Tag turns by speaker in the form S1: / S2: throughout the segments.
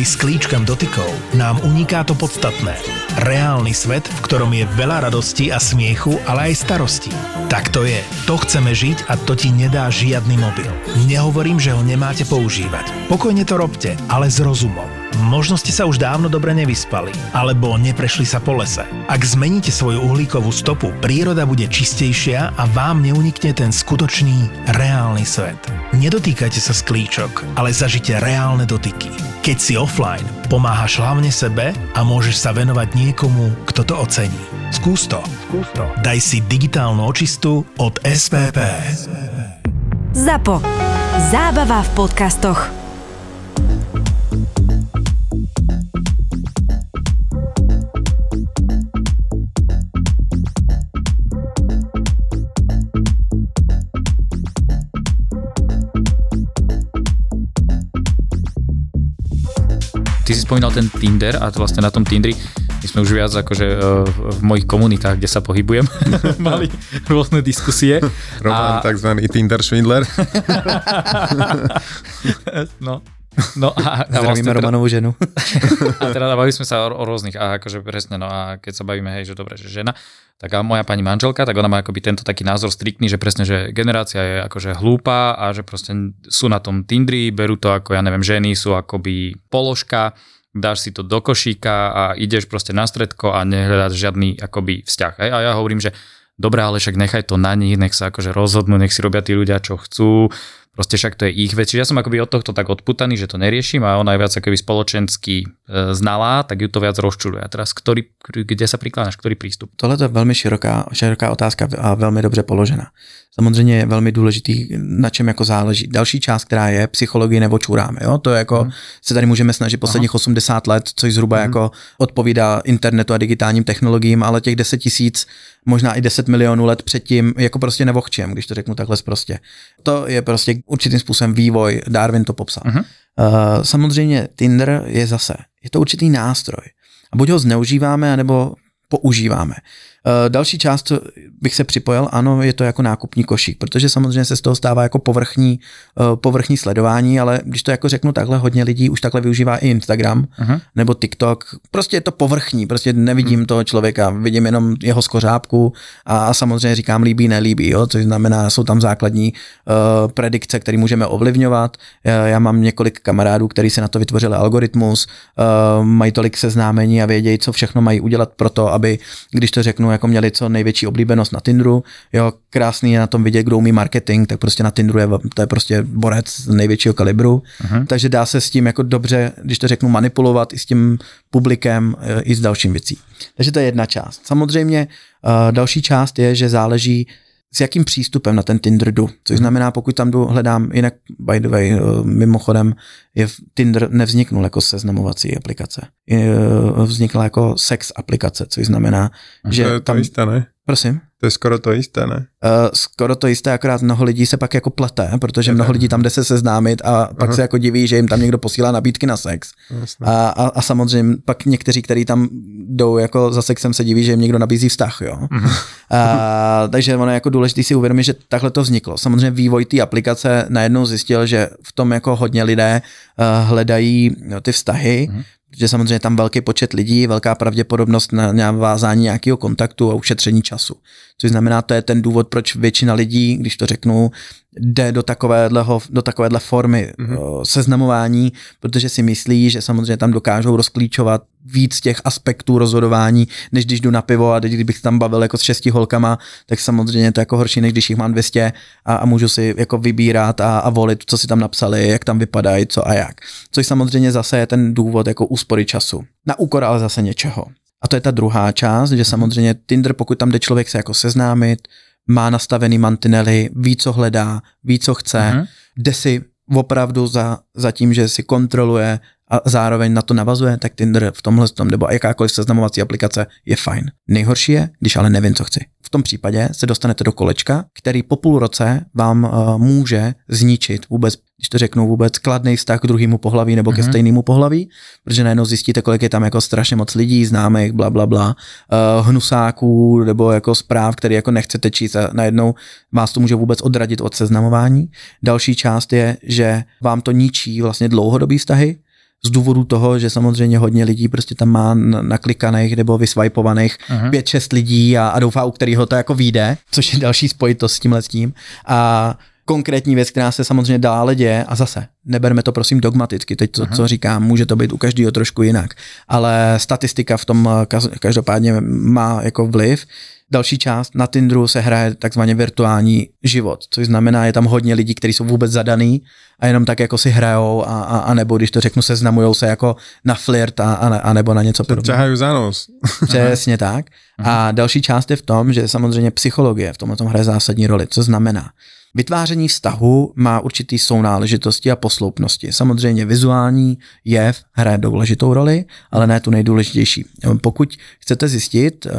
S1: Kvôli sklíčkam dotykov nám uniká to podstatné. Reálny svet, v ktorom je veľa radosti a smiechu, ale aj starosti. Tak to je. To chceme žiť a to ti nedá žiadny mobil. Nehovorím, že ho nemáte používať. Pokojne to robte, ale s rozumom. Možno ste sa už dávno dobre nevyspali, alebo neprešli sa po lese. Ak zmeníte svoju uhlíkovú stopu, príroda bude čistejšia a vám neunikne ten skutočný, reálny svet. Nedotýkajte sa sklíčok, ale zažite reálne dotyky. Keď si offline, pomáhaš hlavne sebe a môžeš sa venovať niekomu, kto to ocení. Skús to. Skús to. Daj si digitálnu očistu od SPP.
S2: ZAPO. Zábava v podcastoch.
S3: Ty si spomínal ten Tinder a vlastne na tom Tindri my sme už viac akože e, v mojich komunitách, kde sa pohybujem, mali rôzne diskusie.
S4: Roman, a... takzvaný Tinder švindler.
S3: no, No a,
S5: a vlastne Romanovú ženu.
S3: a teda bavili sme sa o, o rôznych, a akože presne, no a keď sa bavíme, hej, že dobre, že žena, tak a moja pani manželka, tak ona má akoby tento taký názor striktný, že presne, že generácia je akože hlúpa a že proste sú na tom Tindri, berú to ako, ja neviem, ženy sú akoby položka, dáš si to do košíka a ideš proste na stredko a nehľadáš žiadny akoby vzťah. Hej? A ja hovorím, že dobré, ale však nechaj to na nich, nech sa akože rozhodnú, nech si robia tí ľudia, čo chcú, proste však to je ich vec. Čiže ja som akoby od tohto tak odputaný, že to neriešim a ona je viac akoby spoločensky e, znalá, tak ju to viac rozčuluje. A teraz, ktorý, kde sa prikládáš, ktorý prístup?
S5: Tohle je velmi široká, široká otázka a velmi dobře položena. Samozřejmě je velmi důležitý, na čem jako záleží. Další část, která je psychologie nebo čuráme. Jo? To je jako, hmm. se tady můžeme snažit posledních Aha. 80 let, což zhruba hmm. jako odpovídá internetu a digitálním technologiím, ale těch 10 tisíc, možná i 10 milionů let předtím, jako prostě nevochčem, když to řeknu takhle prostě. To je prostě určitým způsobem vývoj, Darwin to popsal. Uh-huh. Uh, samozřejmě Tinder je zase, je to určitý nástroj. A buď ho zneužíváme, anebo používáme. Eh, další část bych se připojil, ano, je to jako nákupní košík, protože samozřejmě se z toho stává jako povrchní, eh, povrchní sledování, ale když to jako řeknu takhle, hodně lidí už takhle využívá i Instagram uh-huh. nebo TikTok. Prostě je to povrchní, prostě nevidím uh-huh. toho člověka, vidím jenom jeho skořápku a, a samozřejmě říkám líbí, nelíbí, jo, což znamená, jsou tam základní uh, predikce, které můžeme ovlivňovat. Já, já mám několik kamarádů, kteří se na to vytvořili algoritmus, uh, mají tolik seznámení a vědějí, co všechno mají udělat pro to, aby, když to řeknu, jako měli co největší oblíbenost na Tinderu. Jo, krásný je na tom vidět, kdo umí marketing, tak prostě na Tinderu je, to je prostě borec největšího kalibru. Uh-huh. Takže dá se s tím jako dobře, když to řeknu, manipulovat i s tím publikem, eh, i s dalším věcí. Takže to je jedna část. Samozřejmě uh, další část je, že záleží, s jakým přístupem na ten Tinder jdu. Což mhm. znamená, pokud tam jdu, hledám, jinak by the way, eh, mimochodem, je Tinder nevzniknul jako seznamovací aplikace. Vznikla jako sex aplikace, což znamená,
S4: A
S5: že
S4: to je
S5: tam...
S4: To jisté, ne?
S5: Prosím?
S4: To je skoro to jisté, ne?
S5: Uh, skoro to jisté, akorát mnoho lidí se pak jako plete, protože mnoho lidí tam jde se seznámit a pak Aha. se jako diví, že jim tam někdo posílá nabídky na sex. A, a, a samozřejmě pak někteří, kteří tam jdou jako za sexem, se diví, že jim někdo nabízí vztah, jo. Uh, takže ono je jako důležité si uvědomit, že takhle to vzniklo. Samozřejmě vývoj té aplikace najednou zjistil, že v tom jako hodně lidé uh, hledají no, ty vztahy, uh protože samozřejmě tam velký počet lidí, velká pravděpodobnost na navázání nějakého kontaktu a ušetření času. Což znamená, to je ten důvod, proč většina lidí, když to řeknu, jde do takovéhleho, do takovéhle formy mm-hmm. seznamování, protože si myslí, že samozřejmě tam dokážou rozklíčovat víc těch aspektů rozhodování, než když jdu na pivo a teď, kdybych tam bavil jako s šesti holkama, tak samozřejmě to je jako horší, než když jich mám 200 a, a můžu si jako vybírat a, a volit, co si tam napsali, jak tam vypadají, co a jak. Což samozřejmě zase je ten důvod jako úspory času. Na úkor ale zase něčeho. A to je ta druhá část, že mhm. samozřejmě Tinder, pokud tam jde člověk se jako seznámit, má nastavený mantinely, ví, co hledá, ví, co chce, uh-huh. jde si opravdu za, za tím, že si kontroluje a zároveň na to navazuje, tak Tinder v tomhle tom, nebo jakákoliv seznamovací aplikace je fajn. Nejhorší je, když ale nevím, co chci. V tom případě se dostanete do kolečka, který po půl roce vám uh, může zničit vůbec, když to řeknu, vůbec kladný vztah k druhému pohlaví nebo mm-hmm. ke mhm. stejnému pohlaví, protože najednou zjistíte, kolik je tam jako strašně moc lidí, známých, bla, bla, bla, uh, hnusáků nebo jako zpráv, který jako nechcete číst a najednou vás to může vůbec odradit od seznamování. Další část je, že vám to ničí vlastně dlouhodobý vztahy, z důvodu toho, že samozřejmě hodně lidí prostě tam má naklikaných nebo vysvajpovaných uh-huh. pět, šest lidí a, a doufá, u kterého to jako vyjde, což je další spojitost s tím. A konkrétní věc, která se samozřejmě dále děje a zase neberme to prosím dogmaticky, teď to, uh-huh. co říkám, může to být u každého trošku jinak, ale statistika v tom každopádně má jako vliv. Další část na Tinderu se hraje takzvaně virtuální život, což znamená, je tam hodně lidí, kteří jsou vůbec zadaný a jenom tak jako si hrajou a, a, a nebo když to řeknu, seznamujou se jako na flirt a, a, a nebo na něco podobného.
S4: Ťahají za nos.
S5: Přesně tak. A další část je v tom, že samozřejmě psychologie v tomhle tom hraje zásadní roli, co znamená. Vytváření vztahu má určitý sounáležitosti a posloupnosti. Samozřejmě vizuální jev hraje důležitou roli, ale ne tu nejdůležitější. Pokud chcete zjistit, eh,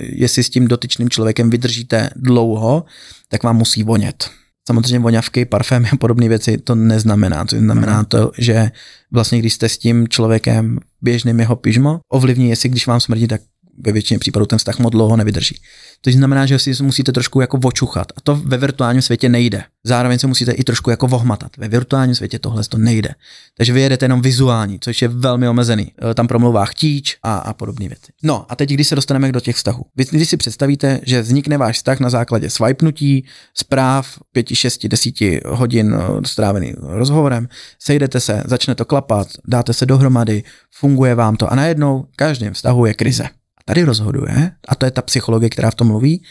S5: jestli s tím dotyčným člověkem vydržíte dlouho, tak vám musí vonět. Samozřejmě voňavky, parfémy a podobné věci to neznamená. To znamená to, že vlastně když jste s tím člověkem běžným jeho pyžmo, ovlivní, jestli když vám smrdí, tak ve většině případů ten vztah moc dlouho nevydrží. To znamená, že si musíte trošku jako očuchat. A to ve virtuálním světě nejde. Zároveň se musíte i trošku jako vohmatat. Ve virtuálním světě tohle to nejde. Takže vy jedete jenom vizuální, což je velmi omezený. E, tam promluvá chtíč a, a podobné věci. No a teď, když se dostaneme do těch vztahů. Vy, když si představíte, že vznikne váš vztah na základě swipenutí, zpráv, 5, 6, 10 hodin e, strávený rozhovorem, sejdete se, začne to klapat, dáte se dohromady, funguje vám to a najednou každém vztahu je krize tady rozhoduje, a to je ta psychologie, která v tom mluví,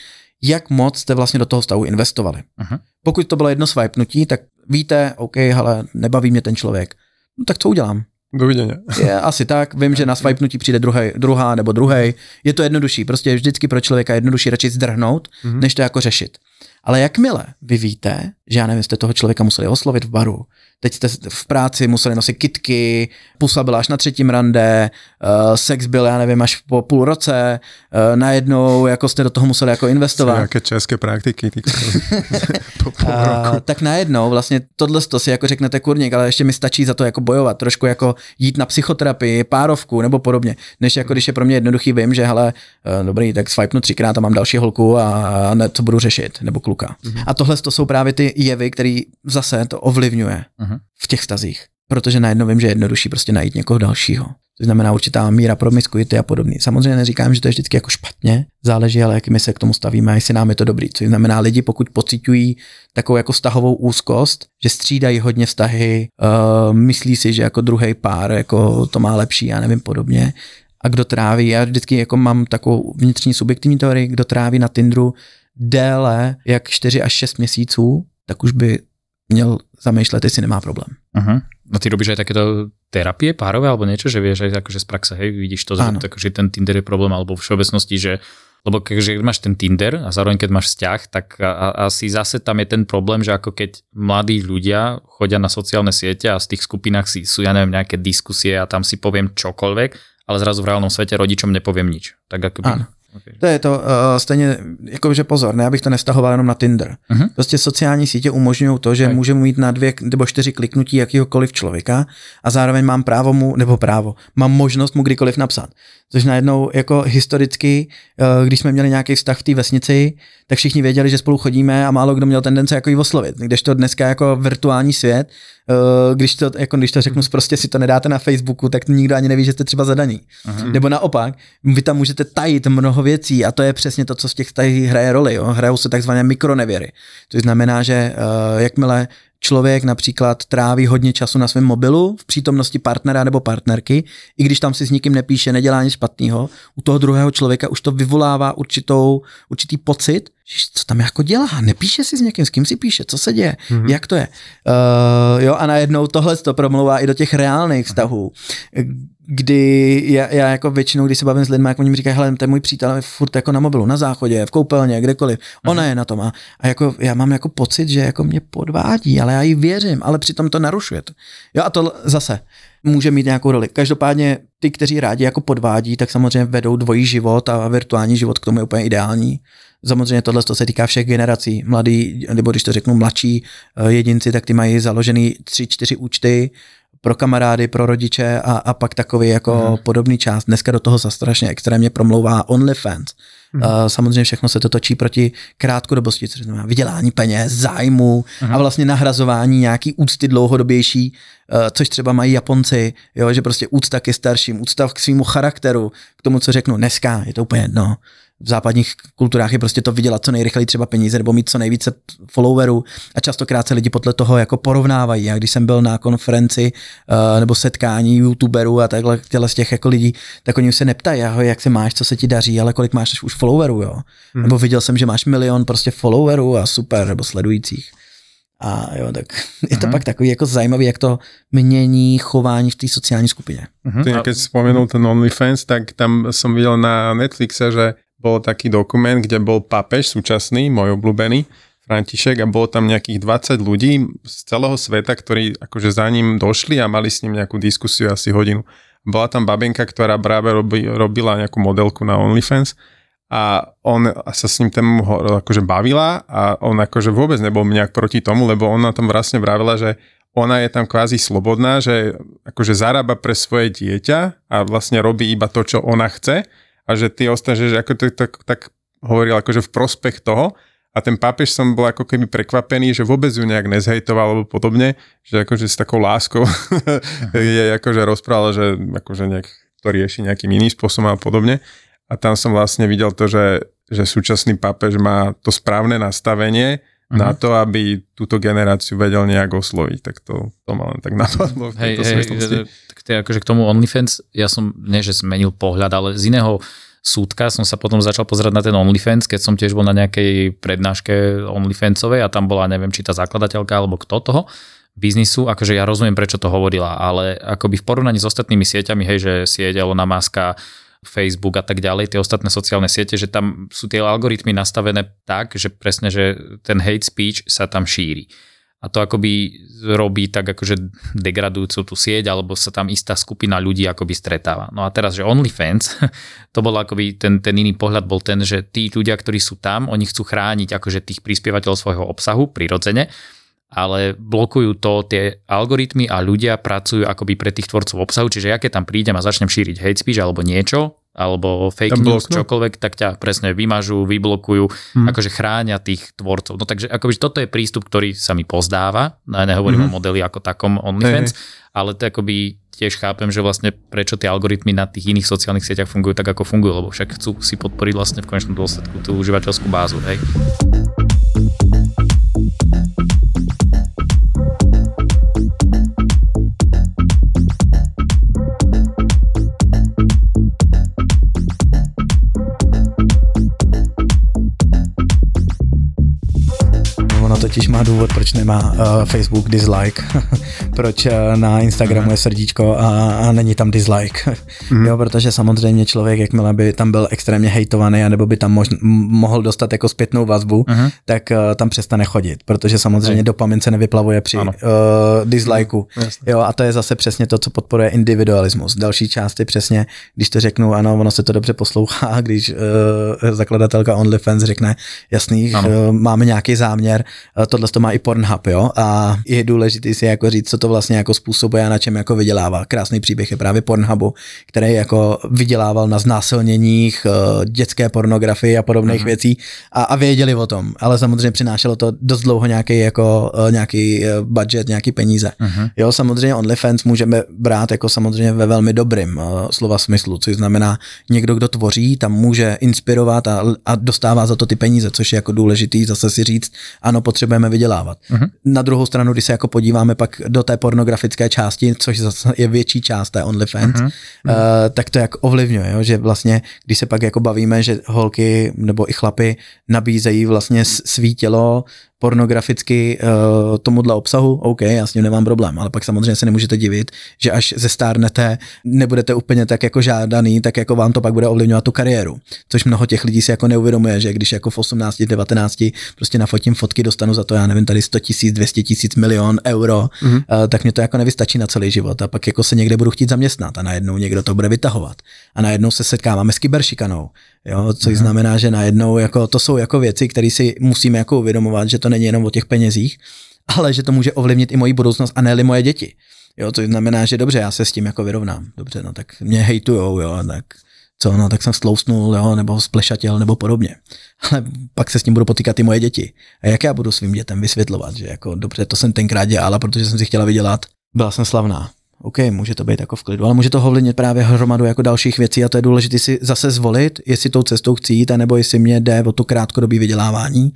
S5: jak moc jste vlastně do toho stavu investovali. Uh-huh. Pokud to bylo jedno swipenutí, tak víte, OK, ale nebaví mě ten člověk. No tak co udělám?
S4: Doviděně.
S5: Je asi tak, vím, že na swipenutí přijde druhý, druhá nebo druhý. Je to jednodušší, prostě je vždycky pro člověka jednodušší radši zdrhnout, uh-huh. než to jako řešit. Ale jakmile vy víte, že já nevím, jste toho člověka museli oslovit v baru, teď jste v práci museli nosit kitky, pusa byla až na třetím rande, uh, sex byl, já nevím, až po půl roce, uh, najednou jako jste do toho museli jako investovat.
S4: Jaké české praktiky, ty po půl
S5: roku. Uh, tak najednou vlastně tohle to si jako řeknete kurník, ale ještě mi stačí za to jako bojovat, trošku jako jít na psychoterapii, párovku nebo podobně, než jako když je pro mě jednoduchý, vím, že hele, uh, dobrý, tak swipenu třikrát a mám další holku a, a ne, co budu řešit, nebo kluka. Uh-huh. A tohle to jsou právě ty jevy, který zase to ovlivňuje. V těch stazích. Protože najednou vím, že je jednodušší prostě najít někoho dalšího. To znamená určitá míra promiskuity a podobný. Samozřejmě neříkám, že to je vždycky jako špatně, záleží, ale jak my se k tomu stavíme a jestli nám je to dobrý. Což znamená, lidi, pokud pocitují takovou jako stahovou úzkost, že střídají hodně vztahy, uh, myslí si, že jako druhý pár jako to má lepší, já nevím podobně. A kdo tráví, já vždycky jako mám takovou vnitřní subjektivní teorii, kdo tráví na Tinderu déle jak 4 až 6 měsíců, tak už by měl zamýšlet, jestli nemá problém.
S3: Uh-huh. No ty robíš aj takéto terapie párové alebo niečo, že vieš aj akože z praxe, hej, vidíš to, že, že ten Tinder je problém alebo v všeobecnosti, že lebo keď máš ten Tinder a zároveň keď máš vzťah, tak a, a, asi zase tam je ten problém, že ako keď mladí ľudia chodia na sociálne siete a z tých skupinách si, sú, ja neviem, nejaké diskusie a tam si poviem čokoľvek, ale zrazu v reálnom svete rodičom nepoviem nič. Tak ako
S5: by... Okay. To je to uh, stejně, jakože pozor, ne, abych to nestahoval jenom na Tinder. Uh-huh. Prostě sociální sítě umožňují to, že okay. můžu mít na dvě nebo čtyři kliknutí jakýhokoliv člověka a zároveň mám právo mu, nebo právo, mám možnost mu kdykoliv napsat. Což najednou jako historicky, uh, když jsme měli nějaký vztah v té vesnici, tak všichni věděli, že spolu chodíme a málo kdo měl tendence jako ji oslovit. Když to dneska jako virtuální svět, uh, když to, jako když to řeknu, prostě si to nedáte na Facebooku, tak nikdo ani neví, že jste třeba zadaní. Uh-huh. Nebo naopak, vy tam můžete tajit mnoho věcí a to je přesně to, co z těch tady hraje roli. Jo? Hrajou se takzvané mikronevěry. To znamená, že uh, jakmile člověk například tráví hodně času na svém mobilu v přítomnosti partnera nebo partnerky, i když tam si s nikým nepíše, nedělá nic špatného, u toho druhého člověka už to vyvolává určitou, určitý pocit, že co tam jako dělá, nepíše si s někým, s kým si píše, co se děje, mm-hmm. jak to je. Uh, jo, a najednou tohle to promlouvá i do těch reálných vztahů, kdy já, já jako většinou, když se bavím s lidmi, jak oni mi říkají, hele, to je můj přítel, je furt jako na mobilu, na záchodě, v koupelně, kdekoliv, mm-hmm. ona je na tom a, a jako já mám jako pocit, že jako mě podvádí, ale já jí věřím, ale přitom to narušuje. To. Jo a to zase může mít nějakou roli. Každopádně ty, kteří rádi jako podvádí, tak samozřejmě vedou dvojí život a virtuální život k tomu je úplně ideální. Samozřejmě tohle to se týká všech generací. Mladí, nebo když to řeknu mladší eh, jedinci, tak ty mají založený tři, čtyři účty, pro kamarády, pro rodiče a, a pak takový jako mm. podobný část. Dneska do toho se strašně extrémně promlouvá OnlyFans. Mm. Uh, samozřejmě všechno se to točí proti krátkodobosti, což znamená vydělání peněz, zájmu mm. a vlastně nahrazování nějaký úcty dlouhodobější, uh, což třeba mají Japonci, jo, že prostě úcta ke starším, úcta k svýmu charakteru, k tomu, co řeknu dneska, je to úplně jedno v západních kulturách je prostě to vydělat co nejrychleji třeba peníze nebo mít co nejvíce followerů a častokrát se lidi podle toho jako porovnávají. Já když jsem byl na konferenci uh, nebo setkání youtuberů a takhle těle z těch jako lidí, tak oni už se neptají, ahoj, jak se máš, co se ti daří, ale kolik máš už followerů, jo. Hmm. Nebo viděl jsem, že máš milion prostě followerů a super, nebo sledujících. A jo, tak je to uh-huh. pak takový jako zajímavý, jak to mění chování v té sociální skupině.
S4: Uh-huh. Ty, keď spomenul ten OnlyFans, tak tam som videl na Netflixe, že bol taký dokument, kde bol papež súčasný, môj obľúbený, František a bolo tam nejakých 20 ľudí z celého sveta, ktorí akože za ním došli a mali s ním nejakú diskusiu asi hodinu. Bola tam babenka, ktorá práve robi, robila nejakú modelku na OnlyFans a on sa s ním tému akože bavila a on akože vôbec nebol nejak proti tomu, lebo ona tam vlastne vravila, že ona je tam kvázi slobodná, že akože zarába pre svoje dieťa a vlastne robí iba to, čo ona chce a že ty ostatní, že ako to tak, tak hovoril akože v prospech toho a ten pápež som bol ako keby prekvapený, že vôbec ju nejak nezhejtoval alebo podobne, že akože s takou láskou je akože rozprával, že akože nejak to rieši nejakým iným spôsobom a podobne. A tam som vlastne videl to, že, že súčasný pápež má to správne nastavenie uh-huh. na to, aby túto generáciu vedel nejak osloviť. Tak to, to ma len tak napadlo v tejto hej, hej,
S3: tak akože k tomu OnlyFans, ja som, nie že zmenil pohľad, ale z iného súdka som sa potom začal pozerať na ten OnlyFans, keď som tiež bol na nejakej prednáške OnlyFansovej a tam bola, neviem, či tá zakladateľka alebo kto toho biznisu, akože ja rozumiem, prečo to hovorila, ale akoby v porovnaní s ostatnými sieťami, hej, že sieť Elona Muska, Facebook a tak ďalej, tie ostatné sociálne siete, že tam sú tie algoritmy nastavené tak, že presne, že ten hate speech sa tam šíri a to akoby robí tak akože degradujúcu tú sieť, alebo sa tam istá skupina ľudí akoby stretáva. No a teraz, že OnlyFans, to bol akoby ten, ten iný pohľad bol ten, že tí ľudia, ktorí sú tam, oni chcú chrániť akože tých prispievateľov svojho obsahu prirodzene, ale blokujú to tie algoritmy a ľudia pracujú akoby pre tých tvorcov obsahu, čiže ja keď tam prídem a začnem šíriť hate speech alebo niečo, alebo fake news, čokoľvek, tak ťa presne vymažú, vyblokujú, hmm. akože chránia tých tvorcov. No takže akoby toto je prístup, ktorý sa mi pozdáva, no, nehovorím hmm. o modeli ako takom OnlyFans, hey. ale to akoby tiež chápem, že vlastne prečo tie algoritmy na tých iných sociálnych sieťach fungujú tak, ako fungujú, lebo však chcú si podporiť vlastne v konečnom dôsledku tú užívateľskú bázu, hej.
S5: Totiž má důvod, proč nemá uh, Facebook dislike, proč uh, na Instagramu je srdíčko a, a není tam dislike. Mm. Jo, protože samozřejmě člověk, jakmile by tam byl extrémně hejtovaný, anebo by tam mož, mohl dostat jako zpětnou vazbu, mm. tak uh, tam přestane chodit, protože samozřejmě dopamin se nevyplavuje při uh, dislikeu. Mm, jo, a to je zase přesně to, co podporuje individualismus. Další část je přesně, když to řeknu, ano, ono se to dobře poslouchá, když uh, zakladatelka OnlyFans řekne, jasný, uh, máme nějaký záměr, tohle to má i Pornhub, jo, a je důležité si jako říct, co to vlastně jako způsobuje a na čem jako vydělává. Krásný příběh je právě Pornhubu, který jako vydělával na znásilněních, eh, dětské pornografii a podobných uh-huh. věcí a, a věděli o tom, ale samozřejmě přinášelo to dost dlouho nějaký jako eh, nějaký eh, budget, nějaký peníze. Uh-huh. Jo, samozřejmě OnlyFans můžeme brát jako samozřejmě ve velmi dobrým slova smyslu, což znamená někdo, kdo tvoří, tam může inspirovat a, a dostává za to ty peníze, což je jako důležitý zase si říct, ano, potřebujeme vydělávat. Uh-huh. Na druhou stranu, když se jako podíváme pak do té pornografické části, což je větší část té OnlyFans, uh-huh. uh, tak to jak ovlivňuje, jo? že vlastně, když se pak jako bavíme, že holky nebo i chlapy nabízejí vlastně svý tělo pornograficky uh, tomuhle obsahu, OK, já s ním nemám problém, ale pak samozřejmě se nemůžete divit, že až zestárnete, nebudete úplně tak jako žádaný, tak jako vám to pak bude ovlivňovat tu kariéru. Což mnoho těch lidí si jako neuvědomuje, že když jako v 18, 19 prostě nafotím fotky, dostanu za to, já nevím, tady 100 tisíc, 200 tisíc, milion euro, mm-hmm. uh, tak mě to jako nevystačí na celý život a pak jako se někde budu chtít zaměstnat a najednou někdo to bude vytahovat. A najednou se setkáváme s kyberšikanou, jo, což mm-hmm. znamená, že najednou jako to jsou jako věci, které si musíme jako uvědomovat, že to není jenom o těch penězích, ale že to může ovlivnit i moji budoucnost a ne moje děti. Jo, to znamená, že dobře, já se s tím jako vyrovnám. Dobře, no tak mě hejtujou, jo, tak co, no tak jsem stlousnul, jo, nebo splešatěl, nebo podobně. Ale pak se s tím budou potýkat i moje děti. A jak já budu svým dětem vysvětlovat, že jako dobře, to jsem tenkrát dělala, protože jsem si chtěla vydělat. Byla jsem slavná. OK, může to být jako v klidu, ale může to ovlivnit právě hromadu jako dalších věcí a to je důležité si zase zvolit, jestli tou cestou chci jít, anebo jestli mě jde o to krátkodobé vydělávání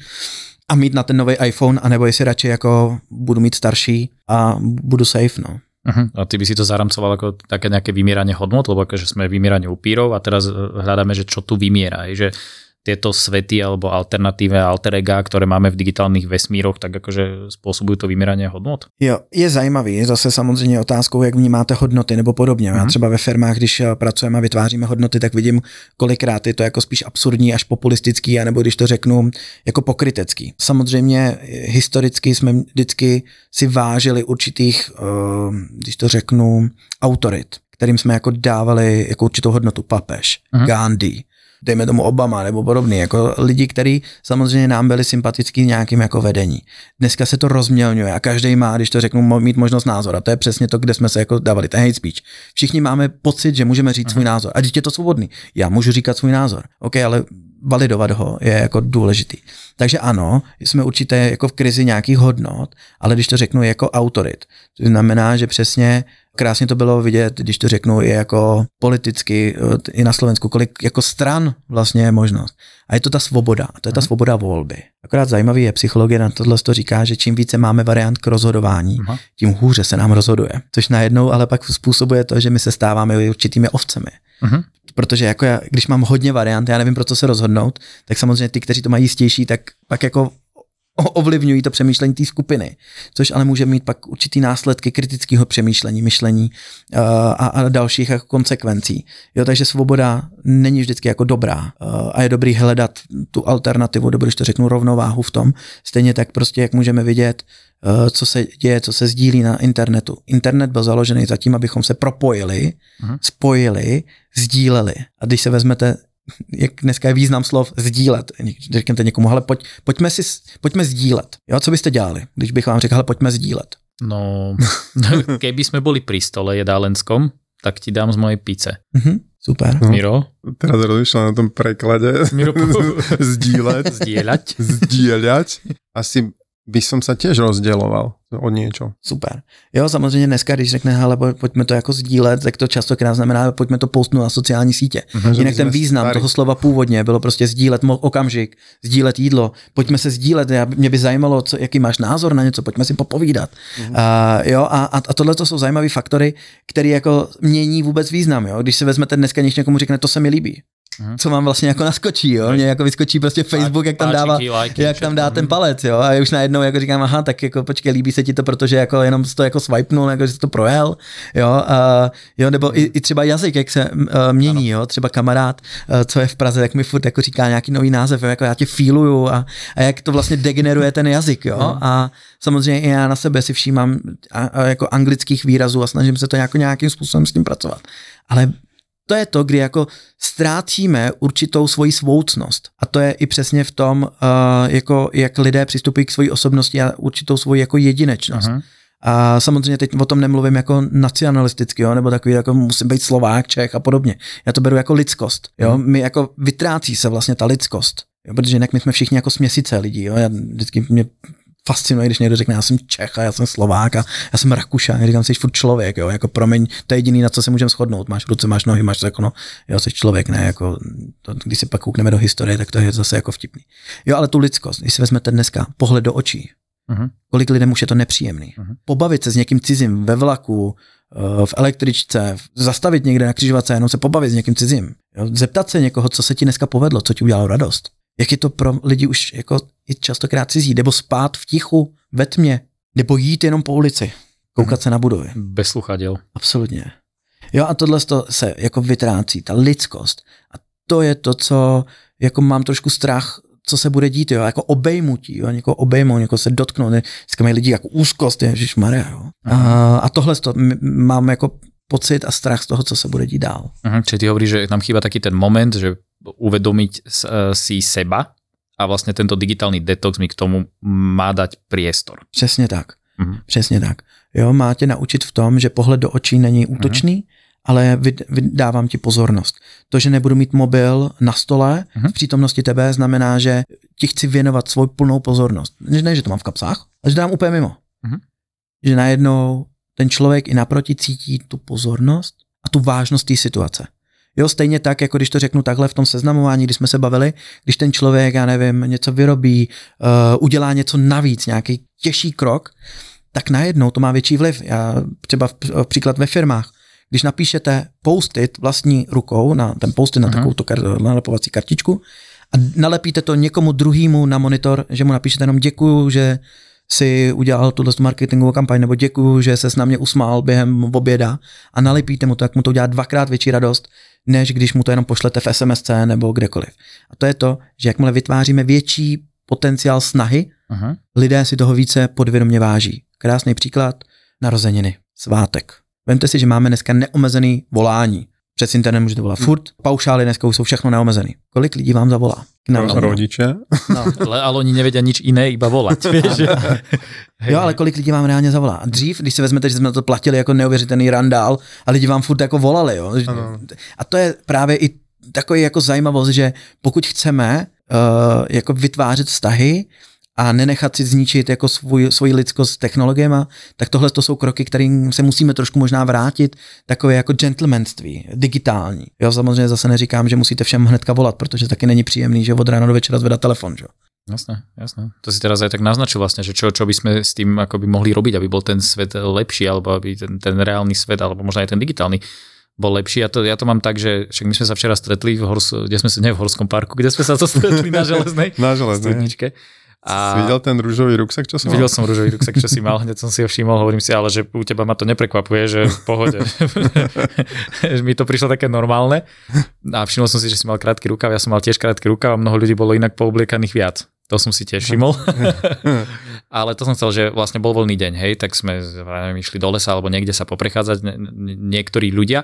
S5: a mít na ten nový iPhone, anebo jestli radši jako budu mít starší a budu safe, no.
S3: Uh-huh. A ty by si to zaramcoval ako také nejaké vymieranie hodnot, lebo akože sme vymieranie upírov a teraz hľadáme, že čo tu vymiera. Že tieto svety alebo alternatíve alter ega, ktoré máme v digitálnych vesmíroch, tak akože spôsobujú to vymíranie hodnot?
S5: Jo, je zajímavý, zase samozřejmě otázkou, jak vnímáte hodnoty nebo podobně. Mm. Já mhm. třeba ve firmách, když eh, pracujeme a vytváříme hodnoty, tak vidím, kolikrát je to jako spíš absurdní až populistický, anebo když to řeknu, jako pokrytecký. Samozřejmě eh, historicky jsme vždycky si vážili určitých, uh, když to řeknu, autorit kterým jsme jako dávali jako určitou hodnotu papež, mm. Gandhi, dejme tomu Obama nebo podobný, jako lidi, kteří samozřejmě nám byli sympatický nějakým jako vedení. Dneska se to rozmělňuje a každý má, když to řeknu, mít možnost názora. To je přesně to, kde jsme se jako dávali, ten hate speech. Všichni máme pocit, že můžeme říct Aha. svůj názor. A dítě je to svobodný. Já můžu říkat svůj názor. OK, ale validovat ho je jako důležitý. Takže ano, jsme určité jako v krizi nějakých hodnot, ale když to řeknu jako autorit, to znamená, že přesně Krásně to bylo vidět, když to řeknu, i jako politicky, i na Slovensku, kolik jako stran vlastně je možnost. A je to ta svoboda, to je ta svoboda volby. Akorát zajímavý je, psychologie na tohle to říká, že čím více máme variant k rozhodování, Aha. tím hůře se nám rozhoduje. Což najednou ale pak způsobuje to, že my se stáváme určitými ovcemi. Aha. Protože jako já, když mám hodně variant, já nevím, pro co se rozhodnout, tak samozřejmě ty, kteří to mají jistější, tak pak jako ovlivňují to přemýšlení té skupiny, což ale může mít pak určitý následky kritického přemýšlení, myšlení uh, a, a dalších jako konsekvencí. Jo, takže svoboda není vždycky jako dobrá uh, a je dobrý hledat tu alternativu, dobrý, když to řeknu, rovnováhu v tom. Stejně tak prostě, jak můžeme vidět, uh, co se děje, co se sdílí na internetu. Internet byl založený zatím, abychom se propojili, uh-huh. spojili, sdíleli. A když se vezmete jak dneska je význam slov sdílet. Řekněte někomu, ale pojď, pojďme, si, pojďme sdílet. Jo, co byste dělali, když bych vám řekl, ale pojďme sdílet?
S3: No, keby jsme byli pri stole jedálenskom, tak ti dám z mojej pice.
S5: Mm-hmm, super.
S3: No, Miro?
S4: Teraz rozmýšľam na tom preklade.
S3: Miro,
S4: Zdílet.
S3: Zdieľať.
S4: Zdieľať. Asi by som sa tiež rozdieloval o niečo.
S5: Super. Jo, samozřejmě dneska, když řekne, hele, pojďme to jako sdílet, tak to častokrát znamená, pojďme to postnout na sociální sítě. Uh-huh, Jinak ten význam starý. toho slova původně bylo prostě sdílet okamžik, sdílet jídlo, pojďme se sdílet, já, mě by zajímalo, co, jaký máš názor na něco, pojďme si popovídat. Uh-huh. Uh, jo, a, a, a tohle to jsou zajímavé faktory, které jako mění vůbec význam. Jo? Když se vezmete dneska, když někomu řekne, to se mi líbí, hmm. co vám vlastně jako naskočí, jo, mě jako vyskočí prostě Facebook, jak tam dává, jak tam dá ten palec, jo, a už najednou jako říkám, aha, tak jako počkej, líbí se ti to, protože jako jenom to jako swipenul, jako že to projel, jo, a, jo, nebo i, i třeba jazyk, jak se uh, mění, jo, třeba kamarád, uh, co je v Praze, tak mi furt jako říká nějaký nový název, jo, jako já tě feeluju a, a jak to vlastně degeneruje ten jazyk, jo, hmm. a samozřejmě i já na sebe si všímám a, a jako anglických výrazů a snažím se to jako nějakým způsobem s tím pracovat. Ale to je to, kdy jako ztrácíme určitou svoji svoucnost. A to je i přesně v tom, uh, jako jak lidé přistupují k své osobnosti a určitou svoji jako jedinečnost. Uh-huh. A samozřejmě teď o tom nemluvím jako nacionalisticky, jo, nebo takový jako musím být Slovák, Čech a podobně. Já to beru jako lidskost. Jo. Uh-huh. My jako vytrácí se vlastně ta lidskost. Jo, protože jinak my jsme všichni jako směsice lidí. Jo. Já vždycky mě fascinuje, když někdo řekne, já jsem Čech a já jsem Slovák a já jsem Rakušan, já říkám, jsi furt člověk, jo, jako promiň, to je jediný, na co se můžeme shodnout, máš ruce, máš nohy, máš jako, no, jo, jsi člověk, ne, jako, to, když si pak koukneme do historie, tak to je zase jako vtipný. Jo, ale tu lidskost, když si vezmete dneska pohled do očí, uh-huh. kolik lidem už je to nepříjemný. Uh-huh. Pobavit se s někým cizím ve vlaku, eh, v električce, zastavit někde na křižovatce, jenom se pobavit s někým cizím. Jo, zeptat se někoho, co se ti dneska povedlo, co ti udělalo radost jak je to pro lidi už jako i častokrát cizí, nebo spát v tichu, ve tmě, nebo jít jenom po ulici, koukat hmm. se na budovy.
S3: Bez sluchadel.
S5: Absolutně. Jo a tohle se jako vytrácí, ta lidskost. A to je to, co jako mám trošku strach, co se bude dít, jo, jako obejmutí, jo, někoho obejmout, někoho se dotknout, dneska mají lidi jako úzkost, Maria, jo. A, a tohle to mám jako pocit a strach z toho, co se bude dít dál.
S3: Uh-huh, čiže ty hovoríš, že tam chýba taký ten moment, že uvedomiť e, si seba a vlastně tento digitální detox mi k tomu má dať priestor.
S5: Přesně tak. Uh-huh. Přesně tak. Jo, má tě naučit v tom, že pohled do očí není útočný, uh-huh. ale vydávám ti pozornost. To, že nebudu mít mobil na stole uh-huh. v přítomnosti tebe, znamená, že ti chci věnovat svou plnou pozornost. Ne, že to mám v kapsách, ale že dám úplně mimo. Uh-huh. Že najednou ten člověk i naproti cítí tu pozornost a tu vážnost té situace. Jo, stejně tak, jako když to řeknu takhle v tom seznamování, když jsme se bavili, když ten člověk, já nevím, něco vyrobí, uh, udělá něco navíc, nějaký těžší krok, tak najednou to má větší vliv. Já třeba v, v příklad ve firmách, když napíšete postit vlastní rukou na ten postit na takovou to kar, nalepovací kartičku a nalepíte to někomu druhému na monitor, že mu napíšete jenom děkuju, že si udělal tuhle marketingovou kampaň, nebo děkuju, že se s námi usmál během oběda a nalepíte mu to, jak mu to udělá dvakrát větší radost, než když mu to jenom pošlete v SMSC nebo kdekoliv. A to je to, že jakmile vytváříme větší potenciál snahy, uh-huh. lidé si toho více podvědomě váží. Krásný příklad, narozeniny, svátek. Vemte si, že máme dneska neomezený volání. Přes internet můžete volat furt, paušály dneska už jsou všechno neomezený. Kolik lidí vám zavolá?
S4: No, rodiče.
S3: No. ale, ale oni nevědí nič jiné, iba volat.
S5: jo, ale kolik lidí vám reálně zavolá? A dřív, když si vezmete, že jsme to platili jako neuvěřitelný randál a lidi vám furt jako volali. Jo? A to je právě i takový jako zajímavost, že pokud chceme uh, jako vytvářet vztahy, a nenechat si zničit jako svůj, svoji lidskost technologiemi, tak tohle to jsou kroky, kterým se musíme trošku možná vrátit, takové jako gentlemanství, digitální. Jo, samozřejmě zase neříkám, že musíte všem hnedka volat, protože taky není příjemný, že od rána do večera zvedá telefon, že?
S3: Jasné, jasné. To si teraz aj tak naznačil vlastne, že čo, čo by sme s tým akoby mohli robiť, aby bol ten svet lepší, alebo aby ten, ten reálny svet, alebo možno aj ten digitálny bol lepší. Ja to, ja to mám tak, že však my sme sa včera stretli v Hors, kde sme sa, ne v Horskom parku, kde sme sa to stretli na železnej.
S4: na železnej. Studničke. A... Si videl ten rúžový ruksak, čo
S3: som Videl mal? som rúžový ruksak, čo si mal, hneď som si ho všimol, hovorím si, ale že u teba ma to neprekvapuje, že v pohode. Mi to prišlo také normálne. A všimol som si, že si mal krátky rukav, ja som mal tiež krátky rukav a mnoho ľudí bolo inak poobliekaných viac. To som si tiež všimol. ale to som chcel, že vlastne bol voľný deň, hej, tak sme neviem, išli do lesa alebo niekde sa poprechádzať niektorí ľudia.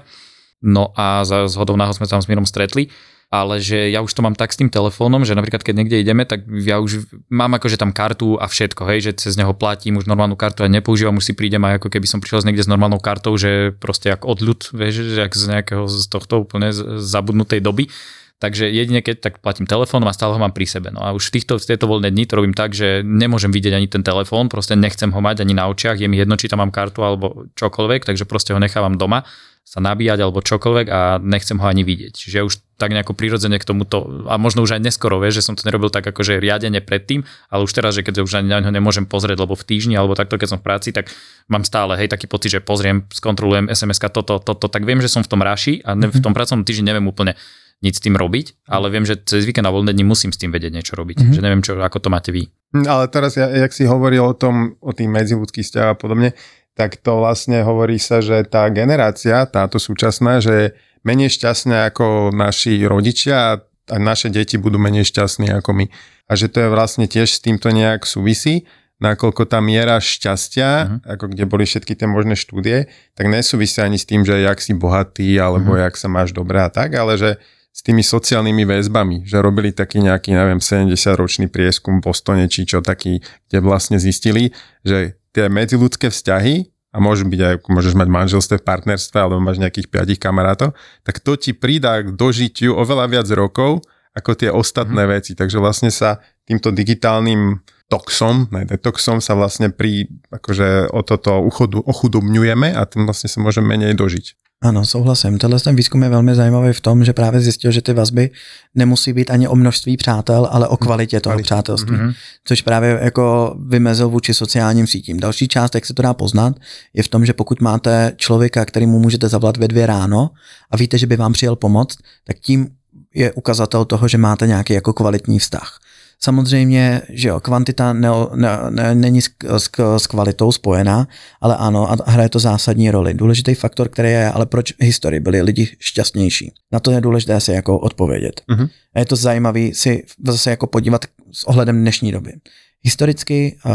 S3: No a za zhodou náhod sme tam s Mírom stretli ale že ja už to mám tak s tým telefónom, že napríklad keď niekde ideme, tak ja už mám akože tam kartu a všetko, hej, že cez neho platím už normálnu kartu a nepoužívam, už si prídem aj ako keby som prišiel z niekde s normálnou kartou, že proste ako odľud, vieš, že ak z nejakého z tohto úplne zabudnutej doby. Takže jedine keď tak platím telefónom a stále ho mám pri sebe. No a už v týchto, v tejto voľné dni to robím tak, že nemôžem vidieť ani ten telefón, proste nechcem ho mať ani na očiach, je mi jedno, či tam mám kartu alebo čokoľvek, takže proste ho nechávam doma sa nabíjať alebo čokoľvek a nechcem ho ani vidieť. Čiže ja už tak nejako prirodzene k tomuto, a možno už aj neskoro, vieš, že som to nerobil tak akože riadene predtým, ale už teraz, že keď už ani na ňo nemôžem pozrieť, lebo v týždni alebo takto, keď som v práci, tak mám stále, hej, taký pocit, že pozriem, skontrolujem SMS-ka toto, toto, tak viem, že som v tom raši a ne, v tom pracovnom týždni neviem úplne nic s tým robiť, ale viem, že cez víkend a voľné dni musím s tým vedieť niečo robiť. Mm-hmm. Že neviem, čo, ako to máte vy.
S4: Ale teraz, ja, jak si hovoril o tom, o tým medziludských vzťahoch a podobne, tak to vlastne hovorí sa, že tá generácia, táto súčasná, že je menej šťastná ako naši rodičia a naše deti budú menej šťastní ako my. A že to je vlastne tiež s týmto nejak súvisí, nakoľko tá miera šťastia, uh-huh. ako kde boli všetky tie možné štúdie, tak nesúvisí ani s tým, že jak si bohatý, alebo uh-huh. jak sa máš dobré a tak, ale že s tými sociálnymi väzbami, že robili taký nejaký, neviem, 70-ročný prieskum v Bostone, či čo taký, kde vlastne zistili, že tie medziludské vzťahy, a môžu byť aj, môžeš mať manželstve v partnerstve, alebo máš nejakých piatich kamarátov, tak to ti pridá k dožitiu oveľa viac rokov, ako tie ostatné mm. veci. Takže vlastne sa týmto digitálnym toxom, ne, detoxom sa vlastne pri, akože o toto uchodu, ochudobňujeme a tým vlastne sa môžeme menej dožiť.
S5: Ano, souhlasím. Tenhle ten výzkum je velmi zajímavý v tom, že právě zjistil, že ty vazby nemusí být ani o množství přátel, ale o kvalitě toho Kvalitě. přátelství. Mm-hmm. Což právě jako vymezil vůči sociálním sítím. Další část, jak se to dá poznat, je v tom, že pokud máte člověka, kterýmu můžete zavolat ve dvě ráno a víte, že by vám přijel pomoct, tak tím je ukazatel toho, že máte nějaký jako kvalitní vztah. Samozřejmě, že jo, kvantita ne, ne, ne, není s, s, s kvalitou spojená, ale ano, a hraje to zásadní roli. Důležitý faktor, který je, ale proč v historii byli lidi šťastnější? Na to je důležité si jako odpovědět. Uh-huh. A je to zajímavé si zase jako podívat s ohledem dnešní doby historicky uh,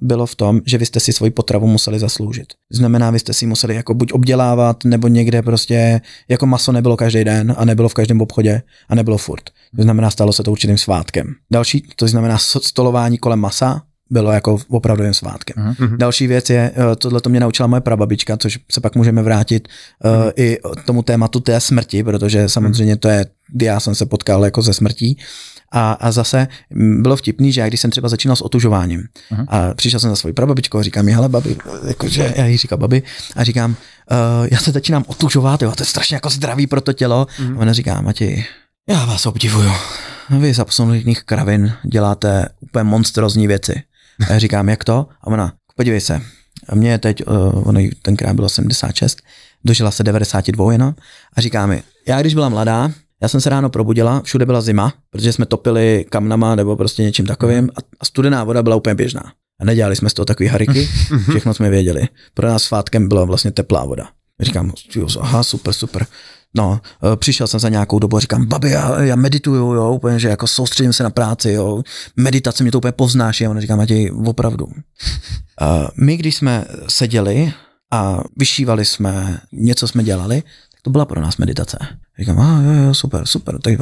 S5: bylo v tom, že vy jste si svoji potravu museli zasloužit. Znamená, vy jste si museli jako buď obdělávat, nebo někde prostě, jako maso nebylo každý den a nebylo v každém obchodě a nebylo furt. To znamená, stalo se to určitým svátkem. Další, to znamená stolování kolem masa, bylo jako opravdovým svátkem. Uh-huh. Další věc je, eh, tohle to mě naučila moje prababička, což se pak můžeme vrátit uh, i tomu tématu té smrti, protože samozřejmě to je, kdy já jsem se potkal jako ze smrtí. A, a zase bylo vtipný, že já když jsem třeba začínal s otužováním uh-huh. a přišel jsem za svoji prababičkou a říkám mi, hele babi, jakože já jí říkám babi a říkám, uh, já se začínám otužovat, jo, to je strašně jako zdravý pro to tělo. Uh-huh. A ona říká, Matěj, já vás obdivuju. Vy za posledních kravin děláte úplně monstrozní věci. A já říkám, jak to? A ona, podívej se, a mě teď, uh, ono tenkrát bylo 76, dožila se 92 jenom a říká mi, já když byla mladá, já jsem se ráno probudila, všude byla zima, protože jsme topili kamnama nebo prostě něčím takovým a studená voda byla úplně běžná. A nedělali jsme z toho takový hariky, všechno jsme věděli. Pro nás svátkem byla vlastně teplá voda. Říkám, aha, super, super. No, e, přišel jsem za nějakou dobu a říkám, babi, já, já medituju, jo, úplně, že jako soustředím se na práci, jo, meditace mě to úplně poznáš, a on říká, Matěj, opravdu. A my, když jsme seděli a vyšívali jsme, něco jsme dělali, to byla pro nás meditace. Říkám, a jo, jo, super, super, tak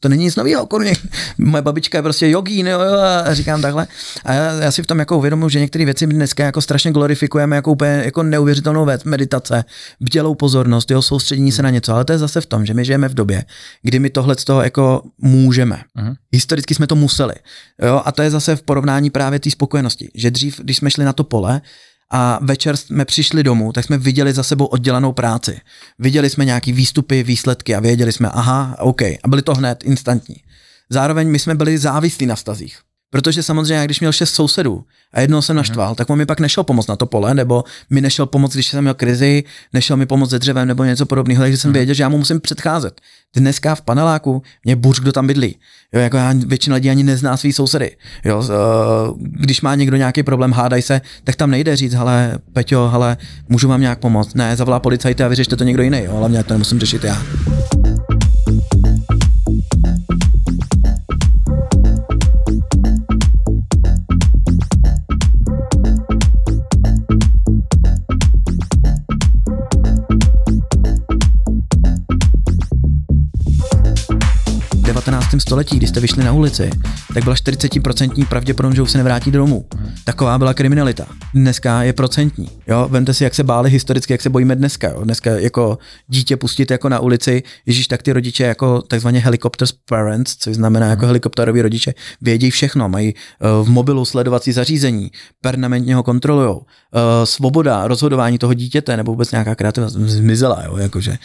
S5: to není nic nového, kurně. Moje babička je prostě jogín, jo, jo, a říkám takhle. A já, já si v tom jako uvědomuji, že některé věci dneska jako strašně glorifikujeme jako úplně jako neuvěřitelnou věc, meditace, bdělou pozornost, jo, soustředění se na něco, ale to je zase v tom, že my žijeme v době, kdy my tohle z toho jako můžeme. Uh-huh. Historicky jsme to museli. Jo, a to je zase v porovnání právě té spokojenosti, že dřív, když jsme šli na to pole, a večer jsme přišli domů, tak jsme viděli za sebou oddělanou práci. Viděli jsme nějaký výstupy, výsledky a věděli jsme, aha, OK. A byli to hned, instantní. Zároveň my jsme byli závislí na stazích. Protože samozřejmě, když měl šest sousedů a jednoho jsem naštval, mm. tak on mi pak nešel pomoct na to pole, nebo mi nešel pomoct, když jsem měl krizi, nešel mi pomoct se dřevem nebo něco podobného, takže jsem mm. věděl, že já mu musím předcházet. Dneska v paneláku mě burž, kdo tam bydlí. Jo, jako já, většina lidí ani nezná svý sousedy. Jo, když má někdo nějaký problém, hádaj se, tak tam nejde říct, hele, Peťo, hele, můžu vám nějak pomoct. Ne, zavolá policajty a vyřešte to někdo jiný, jo, hlavně to nemusím řešit já. 19. století, kdy jste vyšli na ulici, tak byla 40% pravděpodobnost, že už se nevrátí domů. Taková byla kriminalita. Dneska je procentní. Jo, vemte si, jak se báli historicky, jak se bojíme dneska. Jo. Dneska jako dítě pustit jako na ulici, Ježíš, tak ty rodiče jako takzvaně helicopter parents, což znamená jako helikopteroví rodiče, vědí všechno, mají uh, v mobilu sledovací zařízení, permanentně ho kontrolují. Uh, svoboda rozhodování toho dítěte nebo vůbec nějaká kreativita zmizela, jo, jakože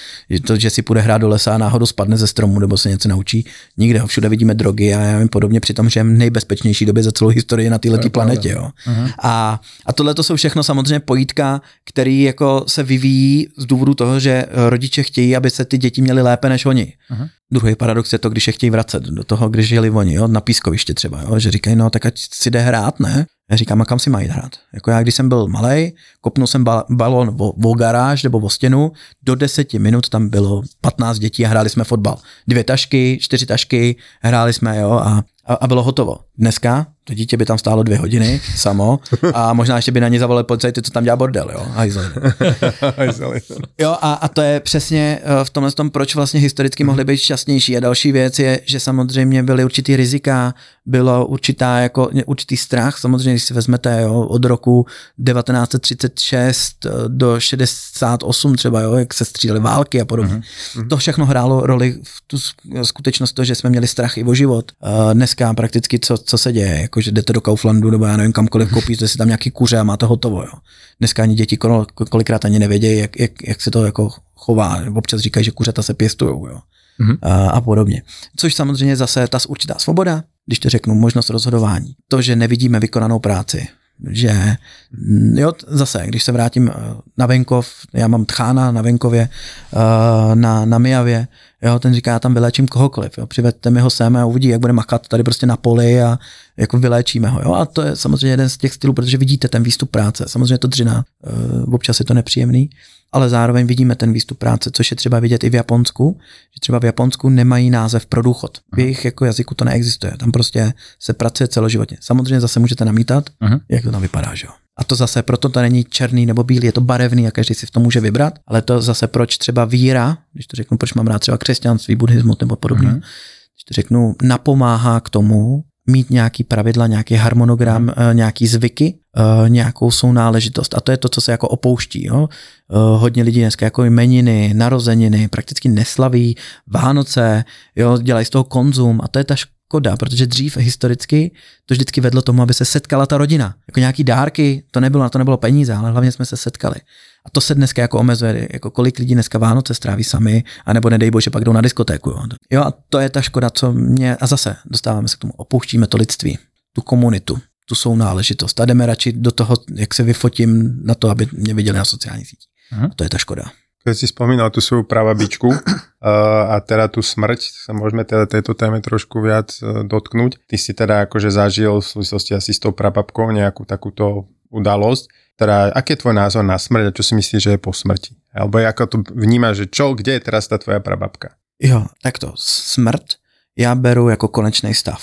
S5: to, že si půjde hrát do lesa a náhodou spadne ze stromu nebo se něco naučí, nikde ho všude vidíme drogy a já podobně, přitom, že je nejbezpečnější době za celou historii na této planetě. Jo. Uh-huh. A, a tohle to jsou všechno samozřejmě pojítka, který jako se vyvíjí z důvodu toho, že rodiče chtějí, aby se ty děti měly lépe než oni. Uh-huh. Druhý paradox je to, když je chtějí vracet do toho, když žili oni, jo, na pískoviště třeba, jo, že říkají, no tak ať si jde hrát, ne? Já říkám, a kam si mají hrát? Jako já, když jsem byl malý, kopnul jsem ba- balon o, o garáž nebo o stěnu, do deseti minut tam bylo 15 dětí a hráli jsme fotbal. Dvě tašky, čtyři tašky, hráli jsme, jo, a, a, a bylo hotovo. Dneska to dítě by tam stálo dvě hodiny samo a možná ještě by na ně zavolali policajty, co tam dělá bordel, jo. jo a, a to je přesně eh, v tomhle tom, proč vlastně historicky mohli být šťastnější. A další věc je, že samozřejmě byly určitý rizika, bylo určitá, jako, určitý strach, samozřejmě, když si vezmete jo, od roku 1936 eh, do 68 třeba, jo, jak se střílely války a podobně. Uh-huh. To všechno hrálo roli v tu skutečnost to, že jsme měli strach i o život. Uh, dneska prakticky co, co se děje, jako že jdete do Kauflandu nebo já nevím kamkoliv koupíte si tam nějaký kuře a máte hotovo. Jo. Dneska ani děti kolikrát ani nevědějí, jak, jak, jak se to jako chová. Občas říkají, že kuřata se pěstují. Jo. Mm-hmm. A, a podobně. Což samozřejmě zase ta určitá svoboda, když to řeknu, možnost rozhodování. To, že nevidíme vykonanou práci, že jo, zase, když se vrátím eh, na venkov, já mám tchána na venkově, eh, na, na Mijavě, jo, ten říká, já tam vylečím kohokoliv, jo, přivedte mi ho sem a uvidí, jak bude makat tady prostě na poli a jako vyléčíme ho, jo, a to je samozřejmě jeden z těch stylů, protože vidíte ten výstup práce, samozřejmě to dřina, eh, občas je to nepříjemný, ale zároveň vidíme ten výstup práce, což je třeba vidět i v Japonsku, že třeba v Japonsku nemají název pro důchod. V jejich jako jazyku to neexistuje. Tam prostě se pracuje celoživotně. Samozřejmě zase můžete namítat, uh-huh. jak to tam vypadá, že jo. A to zase proto to není černý nebo bílý, je to barevný a každý si v tom může vybrat, ale to zase proč třeba víra, když to řeknu, proč mám rád třeba křesťanství, buddhismus nebo podobně, když to řeknu, napomáhá k tomu, mít nějaký pravidla, nějaký harmonogram,
S3: Mhm.
S5: uh, nějaký zvyky, uh, nějakou sounáležitost. A to je to, co se jako opouští. Jo? Uh, hodně lidí dneska jako jmeniny, narozeniny, prakticky neslaví, Vánoce, jo, dělají z toho konzum a to je ta škoda, protože dřív historicky to vždycky vedlo tomu, aby se setkala ta rodina. Jako nějaký dárky, to nebylo, na to nebylo peníze, ale hlavně jsme se setkali. A to se dneska jako omezuje, jako kolik lidí dneska Vánoce stráví sami, anebo nedej bože, pak jdou na diskotéku. Jo. jo a to je ta škoda, co mě, a zase dostáváme se k tomu, opouštíme to lidství, tu komunitu, tu sounáležitost a jdeme radši do toho, jak se vyfotím na to, aby mě viděli na sociálních sítích.
S3: Mhm.
S5: To je ta škoda.
S4: Keď si spomínal tú svoju pravabičku a teda tú smrť, sa môžeme teda tejto téme trošku viac uh, dotknúť. Ty si teda akože zažil v súvislosti asi s tou prababkou nejakú takúto udalosť. Teda, aký je tvoj názor na smrť a čo si myslíš, že je po smrti? Alebo ako to vnímáš, že čo, kde je teraz ta tvoja prababka?
S5: Jo, tak to smrt já beru jako konečný stav.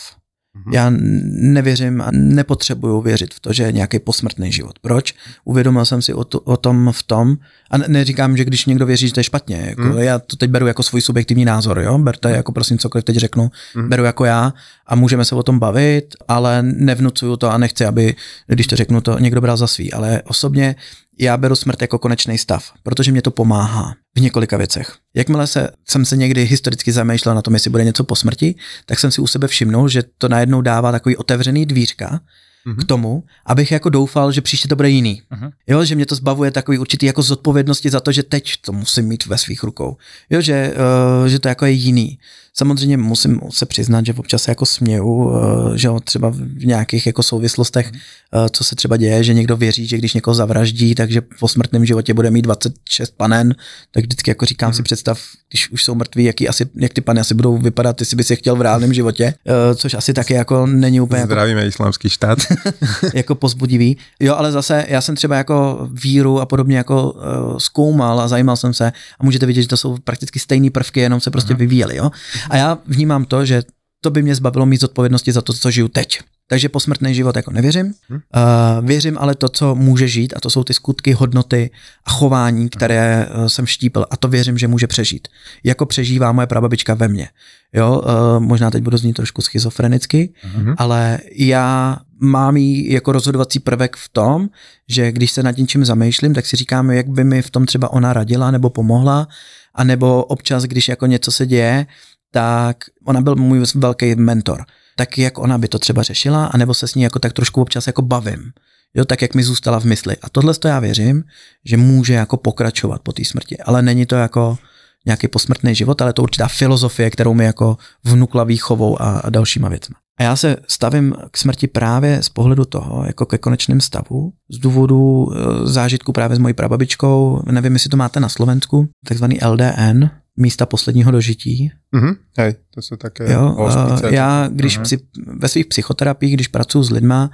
S4: Mhm.
S5: Já nevěřím a nepotřebuju věřit v to, že je nějaký posmrtný život. Proč? Uvědomil jsem si o, to, o tom v tom, a ne- neříkám, že když někdo věří, že to je špatně. Jako,
S4: Mhm.
S5: Já to teď beru jako svůj subjektivní názor, jo? Berte jako prosím cokoliv teď řeknu,
S4: Mhm.
S5: beru jako já a můžeme se o tom bavit, ale nevnucuju to a nechci, aby, když to řeknu, to někdo bral za svý. Ale osobně já beru smrt jako konečný stav, protože mě to pomáhá v několika věcech. Jakmile se, jsem se někdy historicky zamýšlel na tom, jestli bude něco po smrti, tak jsem si u sebe všimnul, že to najednou dává takový otevřený dvířka
S4: Mhm.
S5: k tomu, abych jako doufal, že příště to bude jiný.
S3: Mhm.
S5: Jo, že mě to zbavuje takový určitý jako zodpovědnosti za to, že teď to musím mít ve svých rukou. Jo, že, uh, že to jako je jiný. Samozřejmě musím se přiznat, že občas se jako směju, uh, že třeba v nějakých jako souvislostech, uh, co se třeba děje, že někdo věří, že když někoho zavraždí, takže po smrtném životě bude mít 26 panen, tak vždycky jako říkám si představ, když už jsou mrtví, jaký asi, jak ty pany asi budou vypadat, jestli bys je chtěl v reálném životě, uh, což asi taky jako není úplně jako
S4: Zdravíme islamský štát.
S5: jako pozbudivý. Jo, ale zase já jsem třeba jako víru a podobně jako uh, zkoumal a zajímal jsem se a můžete vidět, že to jsou prakticky stejné prvky, jenom se prostě vyvíjely. Jo? A já vnímám to, že to by mě zbavilo mít zodpovědnosti za to, co žiju teď. Takže posmrtný život jako nevěřím. Uh, věřím ale to, co může žít a to jsou ty skutky, hodnoty a chování, které uh, jsem štípil a to věřím, že může přežít. Jako přežívá moje prababička ve mně. Jo, uh, možná teď budu znít trošku schizofrenicky,
S4: Mhm.
S5: ale já mám jí jako rozhodovací prvek v tom, že když se nad něčím zamýšlím, tak si říkám, jak by mi v tom třeba ona radila nebo pomohla, a nebo občas, když jako něco se děje, tak ona byl můj velký mentor. Tak jak ona by to třeba řešila, anebo se s ní jako tak trošku občas jako bavím. Jo, tak jak mi zůstala v mysli. A tohle to já věřím, že může jako pokračovat po té smrti. Ale není to jako nějaký posmrtný život, ale to určitá filozofie, kterou mi jako vnukla výchovou a, a dalšíma věcmi. A já se stavím k smrti právě z pohledu toho, jako ke konečném stavu, z důvodu e, zážitku právě s mojí prababičkou, nevím, jestli to máte na Slovensku, takzvaný LDN, místa posledního dožití.
S4: Mhm. Hej, to jsou také
S5: Jo,
S4: hospice.
S5: já když
S3: Mhm.
S5: při, ve svých psychoterapiích, když pracuji s lidma,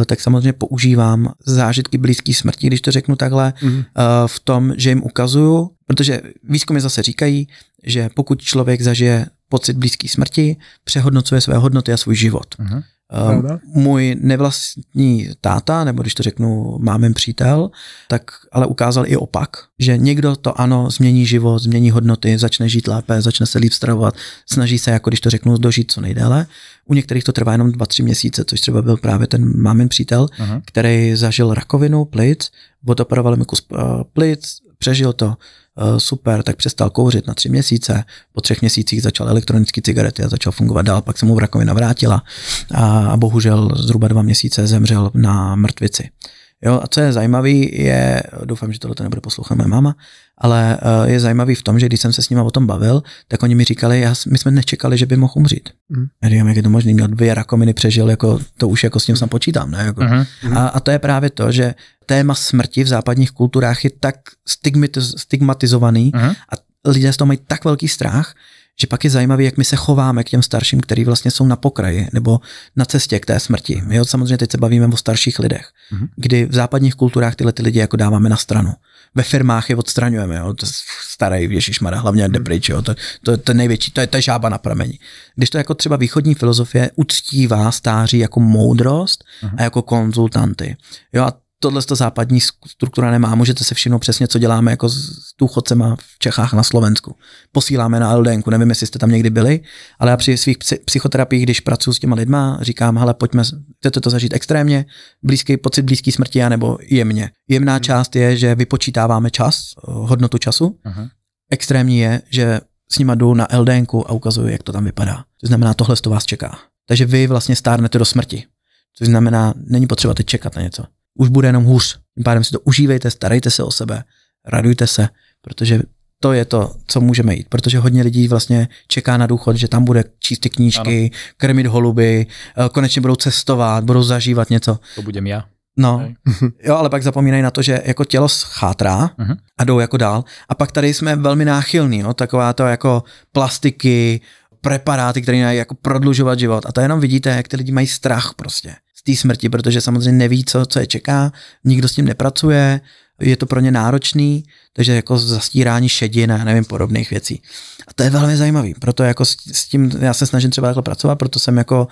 S5: e, tak samozřejmě používám zážitky blízké smrti, když to řeknu takhle,
S4: Mhm.
S5: eh, v tom, že jim ukazuju, protože výzkumy zase říkají, že pokud člověk zažije pocit blízké smrti, přehodnocuje své hodnoty a svůj život.
S3: Mhm.
S5: Eh,
S4: Pravda.
S5: Můj nevlastní táta, nebo když to řeknu mámin přítel, tak ale ukázal i opak, že někdo to ano, změní život, změní hodnoty, začne žít lépe, začne se líp stravovat, snaží se, jako když to řeknu, dožít co nejdéle. U některých to trvá jenom 2-3 měsíce, což třeba byl právě ten mámin přítel,
S3: Mhm.
S5: který zažil rakovinu plic, odoperovali mi kus uh, plic, přežil to, super, tak přestal kouřit na tři měsíce, po třech měsících začal elektronické cigarety a začal fungovat dál, pak se mu rakovina vrátila a, a bohužel zhruba dva měsíce zemřel na mrtvici. Jo, a co je zajímavé, je, doufám, že tohle nebude poslouchat moje máma, ale uh, je zajímavý v tom, že když jsem se s nimi o tom bavil, tak oni mi říkali, já, my jsme nečekali, že by mohl umřít.
S4: Mhm.
S5: Já říkám, jak je to možný, měl dvě rakoviny, přežil, jako, to už jako s tím snad počítám, ne? Jako,
S3: Mhm.
S5: a, a to je právě to, že téma smrti v západních kulturách je tak stigmatiz, stigmatizovaný
S3: Mhm.
S5: a lidé z toho mají tak velký strach, že pak je zajímavé, jak my se chováme k těm starším, kteří vlastně jsou na pokraji nebo na cestě k té smrti. My jo, samozřejmě teď se bavíme o starších lidech,
S4: Mhm.
S5: kdy v západních kulturách tyhle ty lidi jako dáváme na stranu. Ve firmách je odstraňujeme, jo, to starý Ježišmarja, hlavně jde pryč, jo, to, to, to, je největší, to je, to je žába na prameni. Když to jako třeba východní filozofie uctívá stáří jako moudrost a jako konzultanty. Jo, a tohle to západní struktura nemá. Můžete se všimnout přesně, co děláme jako s důchodcema v Čechách na Slovensku. Posíláme na LDNku, nevím, jestli jste tam někdy byli, ale já při svých psychoterapiích, když pracuji s těma lidma, říkám, hele, pojďme, chcete to zažít extrémně, blízký pocit blízký smrti, nebo jemně. Jemná hmm. část je, že vypočítáváme čas, hodnotu času. Uh-huh. Extrémní je, že s nima jdu na LDNku a ukazuju, jak to tam vypadá. To znamená, tohle to vás čeká. Takže vy vlastně stárnete do smrti. Což znamená, není potřeba teď čekat na něco už bude jenom hůř. Tím pádem si to užívejte, starejte se o sebe, radujte se, protože to je to, co můžeme jít, protože hodně lidí vlastně čeká na důchod, že tam bude číst ty knížky, ano. krmit holuby, eh, konečně budou cestovat, budou zažívat něco.
S3: To budem já.
S5: No, jo, ale pak zapomínají na to, že jako tělo schátrá uh-huh. a jdou jako dál. A pak tady jsme velmi náchylní, jo, taková to jako plastiky, preparáty, které mají jako prodlužovat život. A to jenom vidíte, jak ty lidi mají strach prostě z té smrti, protože samozřejmě neví, co, co je čeká, nikdo s tím nepracuje, je to pro ně náročný, takže jako zastírání šedin a nevím, podobných věcí. A to je velmi zajímavý, proto jako s, tím já se snažím třeba takhle pracovat, proto jsem jako,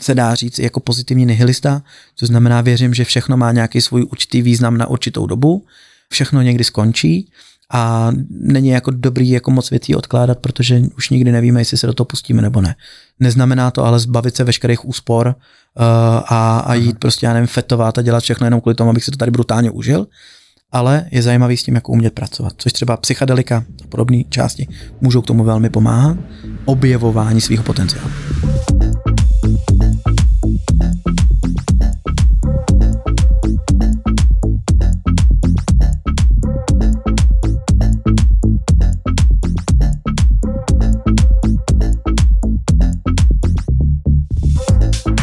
S5: se dá říct, jako pozitivní nihilista, to znamená věřím, že všechno má nějaký svůj určitý význam na určitou dobu, všechno někdy skončí a není jako dobrý jako moc věcí odkládat, protože už nikdy nevíme, jestli se do toho pustíme nebo ne. Neznamená to ale zbavit se veškerých úspor a, a jít prostě, já nevím, fetovat a dělat všechno jenom kvůli tomu, abych se to tady brutálně užil, ale je zajímavý s tím, jako umět pracovat. Což třeba psychedelika a podobné části můžou k tomu velmi pomáhat. Objevování svého potenciálu.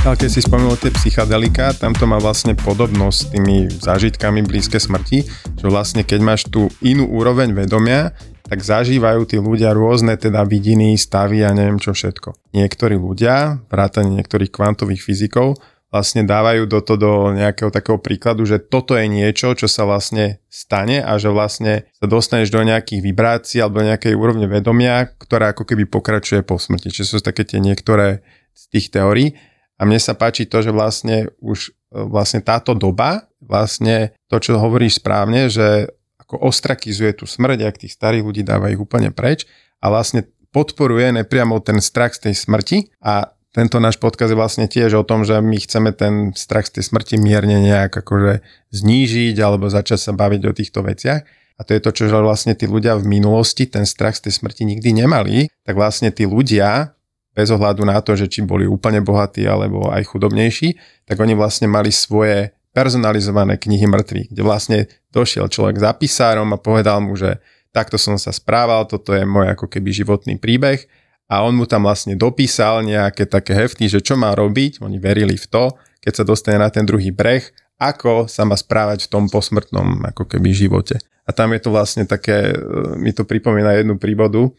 S4: Ale keď si spomenul tie psychadelika, tam to má vlastne podobnosť s tými zážitkami blízke smrti, že vlastne keď máš tú inú úroveň vedomia, tak zažívajú tí ľudia rôzne teda vidiny, stavy a neviem čo všetko. Niektorí ľudia, vrátane niektorých kvantových fyzikov, vlastne dávajú do to do nejakého takého príkladu, že toto je niečo, čo sa vlastne stane a že vlastne sa dostaneš do nejakých vibrácií alebo nejakej úrovne vedomia, ktorá ako keby pokračuje po smrti. Čiže sú také tie niektoré z tých teórií. A mne sa páči to, že vlastne už e, vlastne táto doba, vlastne to, čo hovoríš správne, že ako ostrakizuje tú smrť, ak tých starých ľudí dáva ich úplne preč a vlastne podporuje nepriamo ten strach z tej smrti a tento náš podkaz je vlastne tiež o tom, že my chceme ten strach z tej smrti mierne nejak akože znížiť alebo začať sa baviť o týchto veciach. A to je to, čo vlastne tí ľudia v minulosti ten strach z tej smrti nikdy nemali, tak vlastne tí ľudia bez ohľadu na to, že či boli úplne bohatí alebo aj chudobnejší, tak oni vlastne mali svoje personalizované knihy mŕtvych, kde vlastne došiel človek za písárom a povedal mu, že takto som sa správal, toto je môj ako keby životný príbeh a on mu tam vlastne dopísal nejaké také hefty, že čo má robiť, oni verili v to, keď sa dostane na ten druhý breh, ako sa má správať v tom posmrtnom ako keby živote. A tam je to vlastne také, e, mi to pripomína jednu príbodu,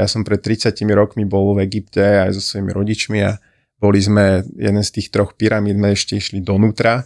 S4: ja som pred 30 rokmi bol v Egypte aj so svojimi rodičmi a boli sme, jeden z tých troch pyramíd sme ešte išli donútra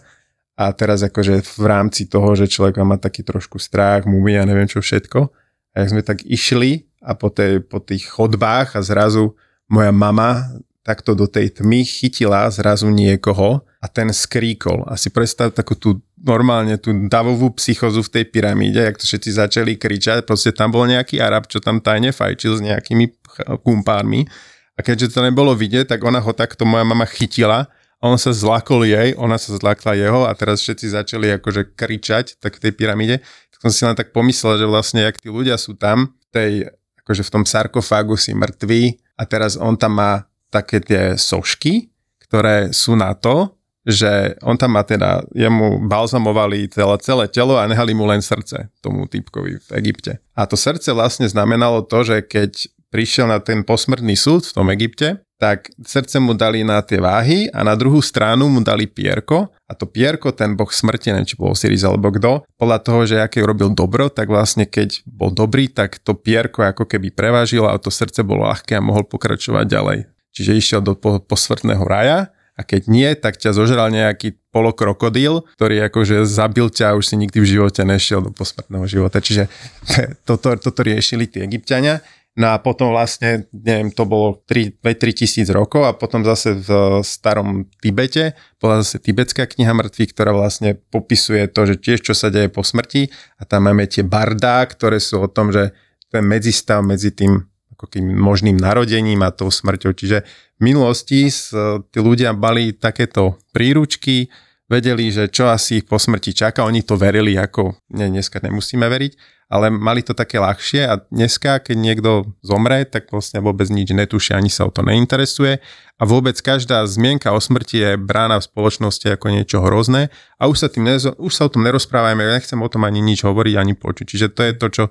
S4: a teraz akože v rámci toho, že človek má taký trošku strach, mumie a neviem čo všetko. A jak sme tak išli a po, tej, po tých chodbách a zrazu moja mama takto do tej tmy chytila zrazu niekoho a ten skríkol. A si predstav takú tú normálne tú davovú psychozu v tej pyramíde, jak to všetci začali kričať, proste tam bol nejaký Arab, čo tam tajne fajčil s nejakými kumpármi a keďže to nebolo vidieť, tak ona ho takto moja mama chytila a on sa zlakol jej, ona sa zlakla jeho a teraz všetci začali akože kričať tak v tej pyramíde. Tak som si len tak pomyslel, že vlastne jak tí ľudia sú tam, tej, akože v tom sarkofágu si mŕtvi a teraz on tam má také tie sošky, ktoré sú na to, že on tam má teda, jemu balzamovali celé, celé telo a nehali mu len srdce tomu typkovi v Egypte. A to srdce vlastne znamenalo to, že keď prišiel na ten posmrtný súd v tom Egypte, tak srdce mu dali na tie váhy a na druhú stranu mu dali pierko. A to pierko ten boh smrti, neviem či bol Osiris alebo kto, podľa toho, že aké robil dobro, tak vlastne keď bol dobrý, tak to pierko ako keby prevážilo a to srdce bolo ľahké a mohol pokračovať ďalej. Čiže išiel do posvrtného raja a keď nie, tak ťa zožral nejaký polokrokodíl, ktorý akože zabil ťa a už si nikdy v živote nešiel do posmrtného života. Čiže toto, toto riešili tí egyptiania. No a potom vlastne, neviem, to bolo 3, 3 tisíc rokov a potom zase v starom Tibete bola zase tibetská kniha mŕtvych, ktorá vlastne popisuje to, že tiež čo sa deje po smrti a tam máme tie bardá, ktoré sú o tom, že ten medzistav medzi tým ako kým možným narodením a tou smrťou. Čiže v minulosti tí ľudia bali takéto príručky, vedeli, že čo asi ich po smrti čaká, oni to verili ako, nie, dneska nemusíme veriť, ale mali to také ľahšie a dneska, keď niekto zomre, tak vlastne vôbec nič netuší, ani sa o to neinteresuje a vôbec každá zmienka o smrti je brána v spoločnosti ako niečo hrozné a už sa, tým nezo, už sa o tom nerozprávajme, ja nechcem o tom ani nič hovoriť, ani počuť. Čiže to je to, čo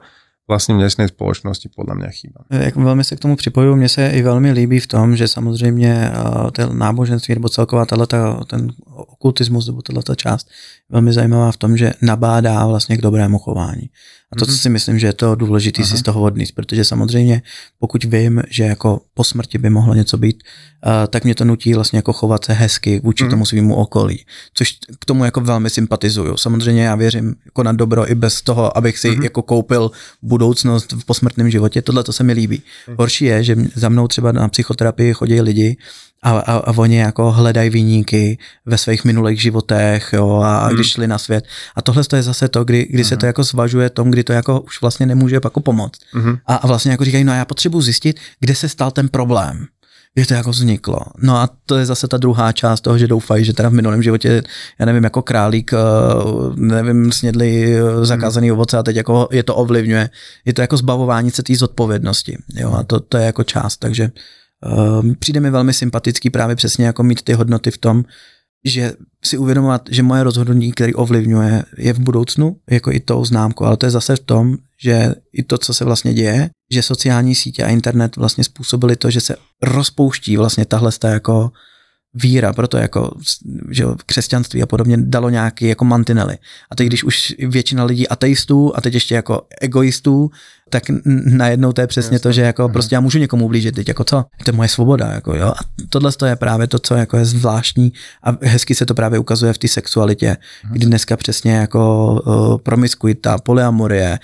S4: vlastně dnešní společnosti podle mě chýba.
S5: Jak velmi se k tomu připojuju, mně se i velmi líbí v tom, že samozřejmě uh, ten náboženství nebo celková tato, ten okultismus nebo tato část velmi zajímavá v tom, že nabádá vlastně k dobrému chování. A to, co mhm. si myslím, že je to důležité si z toho odníst, protože samozřejmě pokud vím, že jako po smrti by mohlo něco být, uh, tak mě to nutí vlastně jako chovat se hezky vůči mm. tomu svýmu okolí, což k tomu jako velmi sympatizuju. Samozřejmě já věřím jako na dobro i bez toho, abych si mm. jako koupil budoucnost v posmrtném životě, tohle to se mi líbí. Mm. Horší je, že za mnou třeba na psychoterapii chodí lidi, a, a, a oni jako hledají vyníky ve svých minulých životech jo, a hmm. když šli na svět. A tohle je zase to, kdy, kdy hmm. se to jako zvažuje tom, kdy to jako už vlastně nemůže jako pomoct. Hmm. A, a vlastně jako říkají, no já potřebuji zjistit, kde se stal ten problém kde to jako vzniklo. No a to je zase ta druhá část toho, že doufají, že teda v minulém životě, já nevím, jako králík, eh, nevím, snědli eh, zakázaný ovoce a teď jako je to ovlivňuje. Je to jako zbavování se té zodpovědnosti. Jo, a to, to je jako část, takže přijde mi velmi sympatický právě přesně jako mít ty hodnoty v tom, že si uvědomovat, že moje rozhodnutí, který ovlivňuje, je v budoucnu, jako i tou známkou, ale to je zase v tom, že i to, co se vlastně děje, že sociální sítě a internet vlastně způsobili to, že se rozpouští vlastně tahle jako víra, proto jako že křesťanství a podobně dalo nějaký jako mantinely. A teď, když už většina lidí ateistů a teď ještě jako egoistů, tak najednou to je přesně to, že jako mhm. prostě já můžu někomu blížit, teď jako co? To je moje svoboda, jako jo. A tohle to je právě to, co jako je zvláštní a hezky se to právě ukazuje v té sexualitě, mhm. kdy dneska přesně jako uh, promiskuita, polyamorie,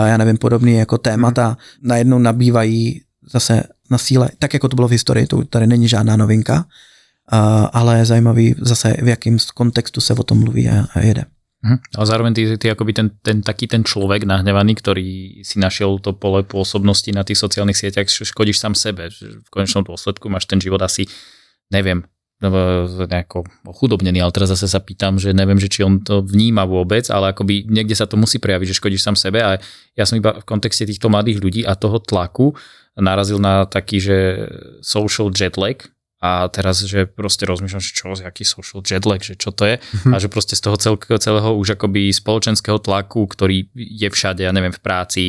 S5: uh, já nevím, podobný jako témata najednou nabývají zase na síle, tak jako to bylo v historii, to tady není žádná novinka, ale je zajímavý zase, v jakém kontextu se o tom mluví a, jede.
S3: Mhm. A zároveň ty, ty akoby ten, ten taký ten človek nahnevaný, ktorý si našiel to pole pôsobnosti na tých sociálnych sieťach, škodíš sám sebe. V konečnom dôsledku máš ten život asi, neviem, nejako ochudobnený, ale teraz zase sa pýtam, že neviem, že či on to vníma vôbec, ale akoby niekde sa to musí prejaviť, že škodíš sám sebe a ja som iba v kontexte týchto mladých ľudí a toho tlaku narazil na taký, že social jet lag, a teraz, že proste rozmýšľam, že čo, aký social jet lag, že čo to je mm-hmm. a že proste z toho cel, celého už akoby spoločenského tlaku, ktorý je všade, ja neviem, v práci,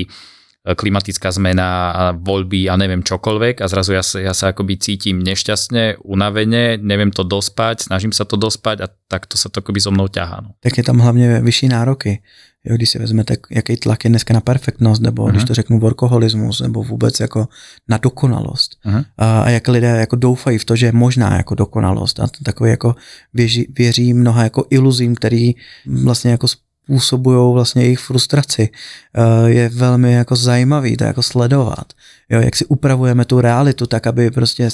S3: klimatická zmena, voľby a neviem čokoľvek a zrazu ja sa, ja sa akoby cítim nešťastne, unavene, neviem to dospať, snažím sa to dospať a takto sa to akoby so mnou ťahá. No.
S5: Tak je tam hlavně vyšší nároky. Jo, když si vezmete, jaký tlak je dneska na perfektnost, nebo uh-huh. když mhm. to řeknu workoholismus, nebo vůbec jako na dokonalost. Uh-huh. A, a jak lidé jako doufají v to, že je možná jako dokonalost. A takový jako věří, věří mnoha jako iluzím, který vlastně jako způsobují vlastně jejich frustraci. Je velmi jako zajímavý to jako sledovat. Jo, jak si upravujeme tu realitu tak, aby prostě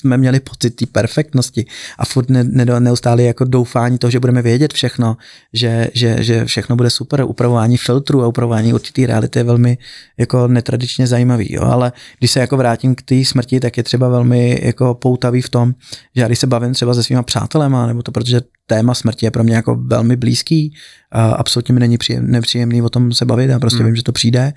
S5: jsme měli pocit té perfektnosti a furt ne, ne, neustále jako doufání toho, že budeme vědět všechno, že, že, že všechno bude super, upravování filtru a upravování určitý reality je velmi jako netradičně zajímavý, jo? ale když se jako vrátím k té smrti, tak je třeba velmi jako poutavý v tom, že já když se bavím třeba se svýma přátelema, nebo to protože téma smrti je pro mě jako velmi blízký, a absolutně mi není příjem, nepříjemný o tom se bavit, já prostě hmm. vím, že to přijde,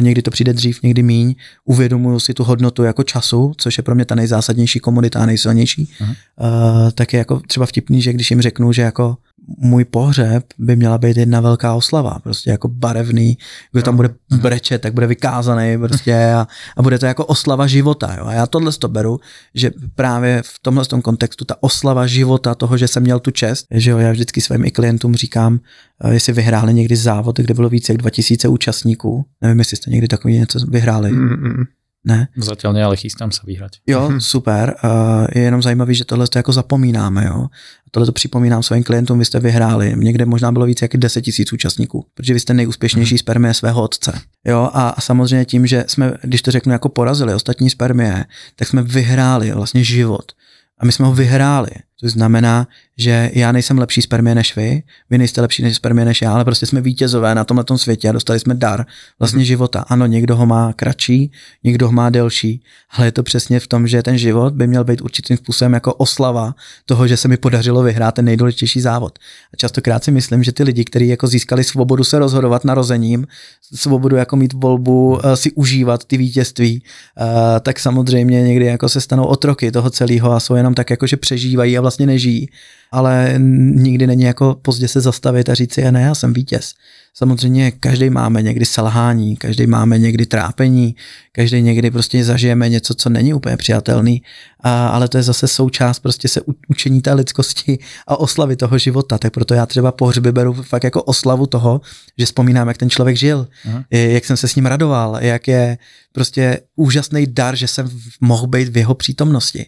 S5: někdy to přijde dřív, někdy míň, uvědomuju si tu hodnotu jako času, což je pro mě ta nejzásadnější komunita a nejsilnější, hmm. uh, tak je jako třeba vtipný, že když jim řeknu, že jako můj pohřeb by měla být jedna velká oslava, prostě jako barevný, kdo tam bude brečet, tak bude vykázaný prostě a, a bude to jako oslava života. Jo? A já tohle to beru, že právě v tomhle tom kontextu ta oslava života toho, že jsem měl tu čest, že jo, já vždycky svým i klientům říkám, eh, jestli vyhráli někdy závod, kde bylo více jak 2000 účastníků, nevím, jestli jste někdy takový něco vyhráli. Mm-mm. Ne?
S3: Zatiaľ nie, ale chystám sa vyhrať.
S5: Jo, super. Uh, je jenom zajímavý, že tohle to jako zapomínáme, jo. Tohle to připomínám svým klientům, vy jste vyhráli. Někde možná bylo více jak 10 tisíc účastníků, protože vy jste nejúspěšnější hmm. spermie svého otce. Jo, a, a samozřejmě tím, že jsme, když to řeknu, jako porazili ostatní spermie, tak jsme vyhráli vlastně život. A my jsme ho vyhráli. To znamená, že já nejsem lepší spermie než vy, vy nejste lepší než spermie než já, ale prostě jsme vítězové na tomhle světě a dostali jsme dar vlastně mm-hmm. života. Ano, někdo ho má kratší, někdo ho má delší, ale je to přesně v tom, že ten život by měl být určitým způsobem jako oslava toho, že se mi podařilo vyhrát ten nejdůležitější závod. A častokrát si myslím, že ty lidi, kteří jako získali svobodu se rozhodovat narozením, svobodu jako mít volbu, eh, si užívat ty vítězství, eh, tak samozřejmě někdy jako se stanou otroky toho celého a jsou jenom tak jako, že přežívají a vlastně nežijí ale nikdy není jako pozdě se zastavit a říct si, ne, já jsem vítěz. Samozřejmě každý máme někdy selhání, každý máme někdy trápení, každý někdy prostě zažijeme něco, co není úplně přijatelný, a, ale to je zase součást prostě se učení té lidskosti a oslavy toho života. Tak proto já třeba pohřby beru fakt jako oslavu toho, že vzpomínám, jak ten člověk žil, Aha. jak jsem se s ním radoval, jak je prostě úžasný dar, že jsem mohl být v jeho přítomnosti.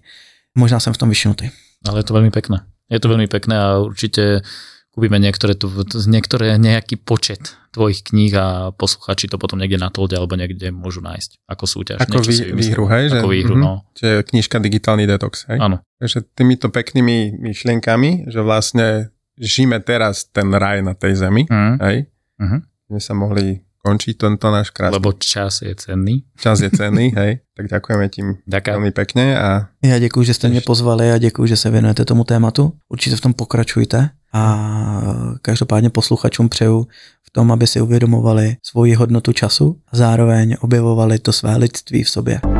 S5: Možná jsem v tom vyšnutý.
S3: Ale je to veľmi pekné. Je to veľmi pekné a určite kúpime niektoré, tu, niektoré nejaký počet tvojich kníh a posluchači to potom niekde na tolde alebo niekde môžu nájsť ako súťaž.
S4: Ako vý, výhru, hej?
S3: Ako že, výhru, mm-hmm. no.
S4: Čiže knižka Digitálny detox, hej?
S3: Áno.
S4: Takže týmito peknými myšlienkami, že vlastne žijeme teraz ten raj na tej zemi, mm. hej? Mm-hmm. My sa mohli končí tento náš krásny.
S3: Lebo čas je cenný.
S4: Čas je cenný, hej. Tak ďakujeme tím Ďakujem. veľmi pekne. A...
S5: Já děkuji, že jste mě pozvali a děkuji, že se věnujete tomu tématu. Určitě v tom pokračujte a každopádně posluchačům přeju v tom, aby si uvědomovali svoji hodnotu času a zároveň objevovali to své lidství v sobě.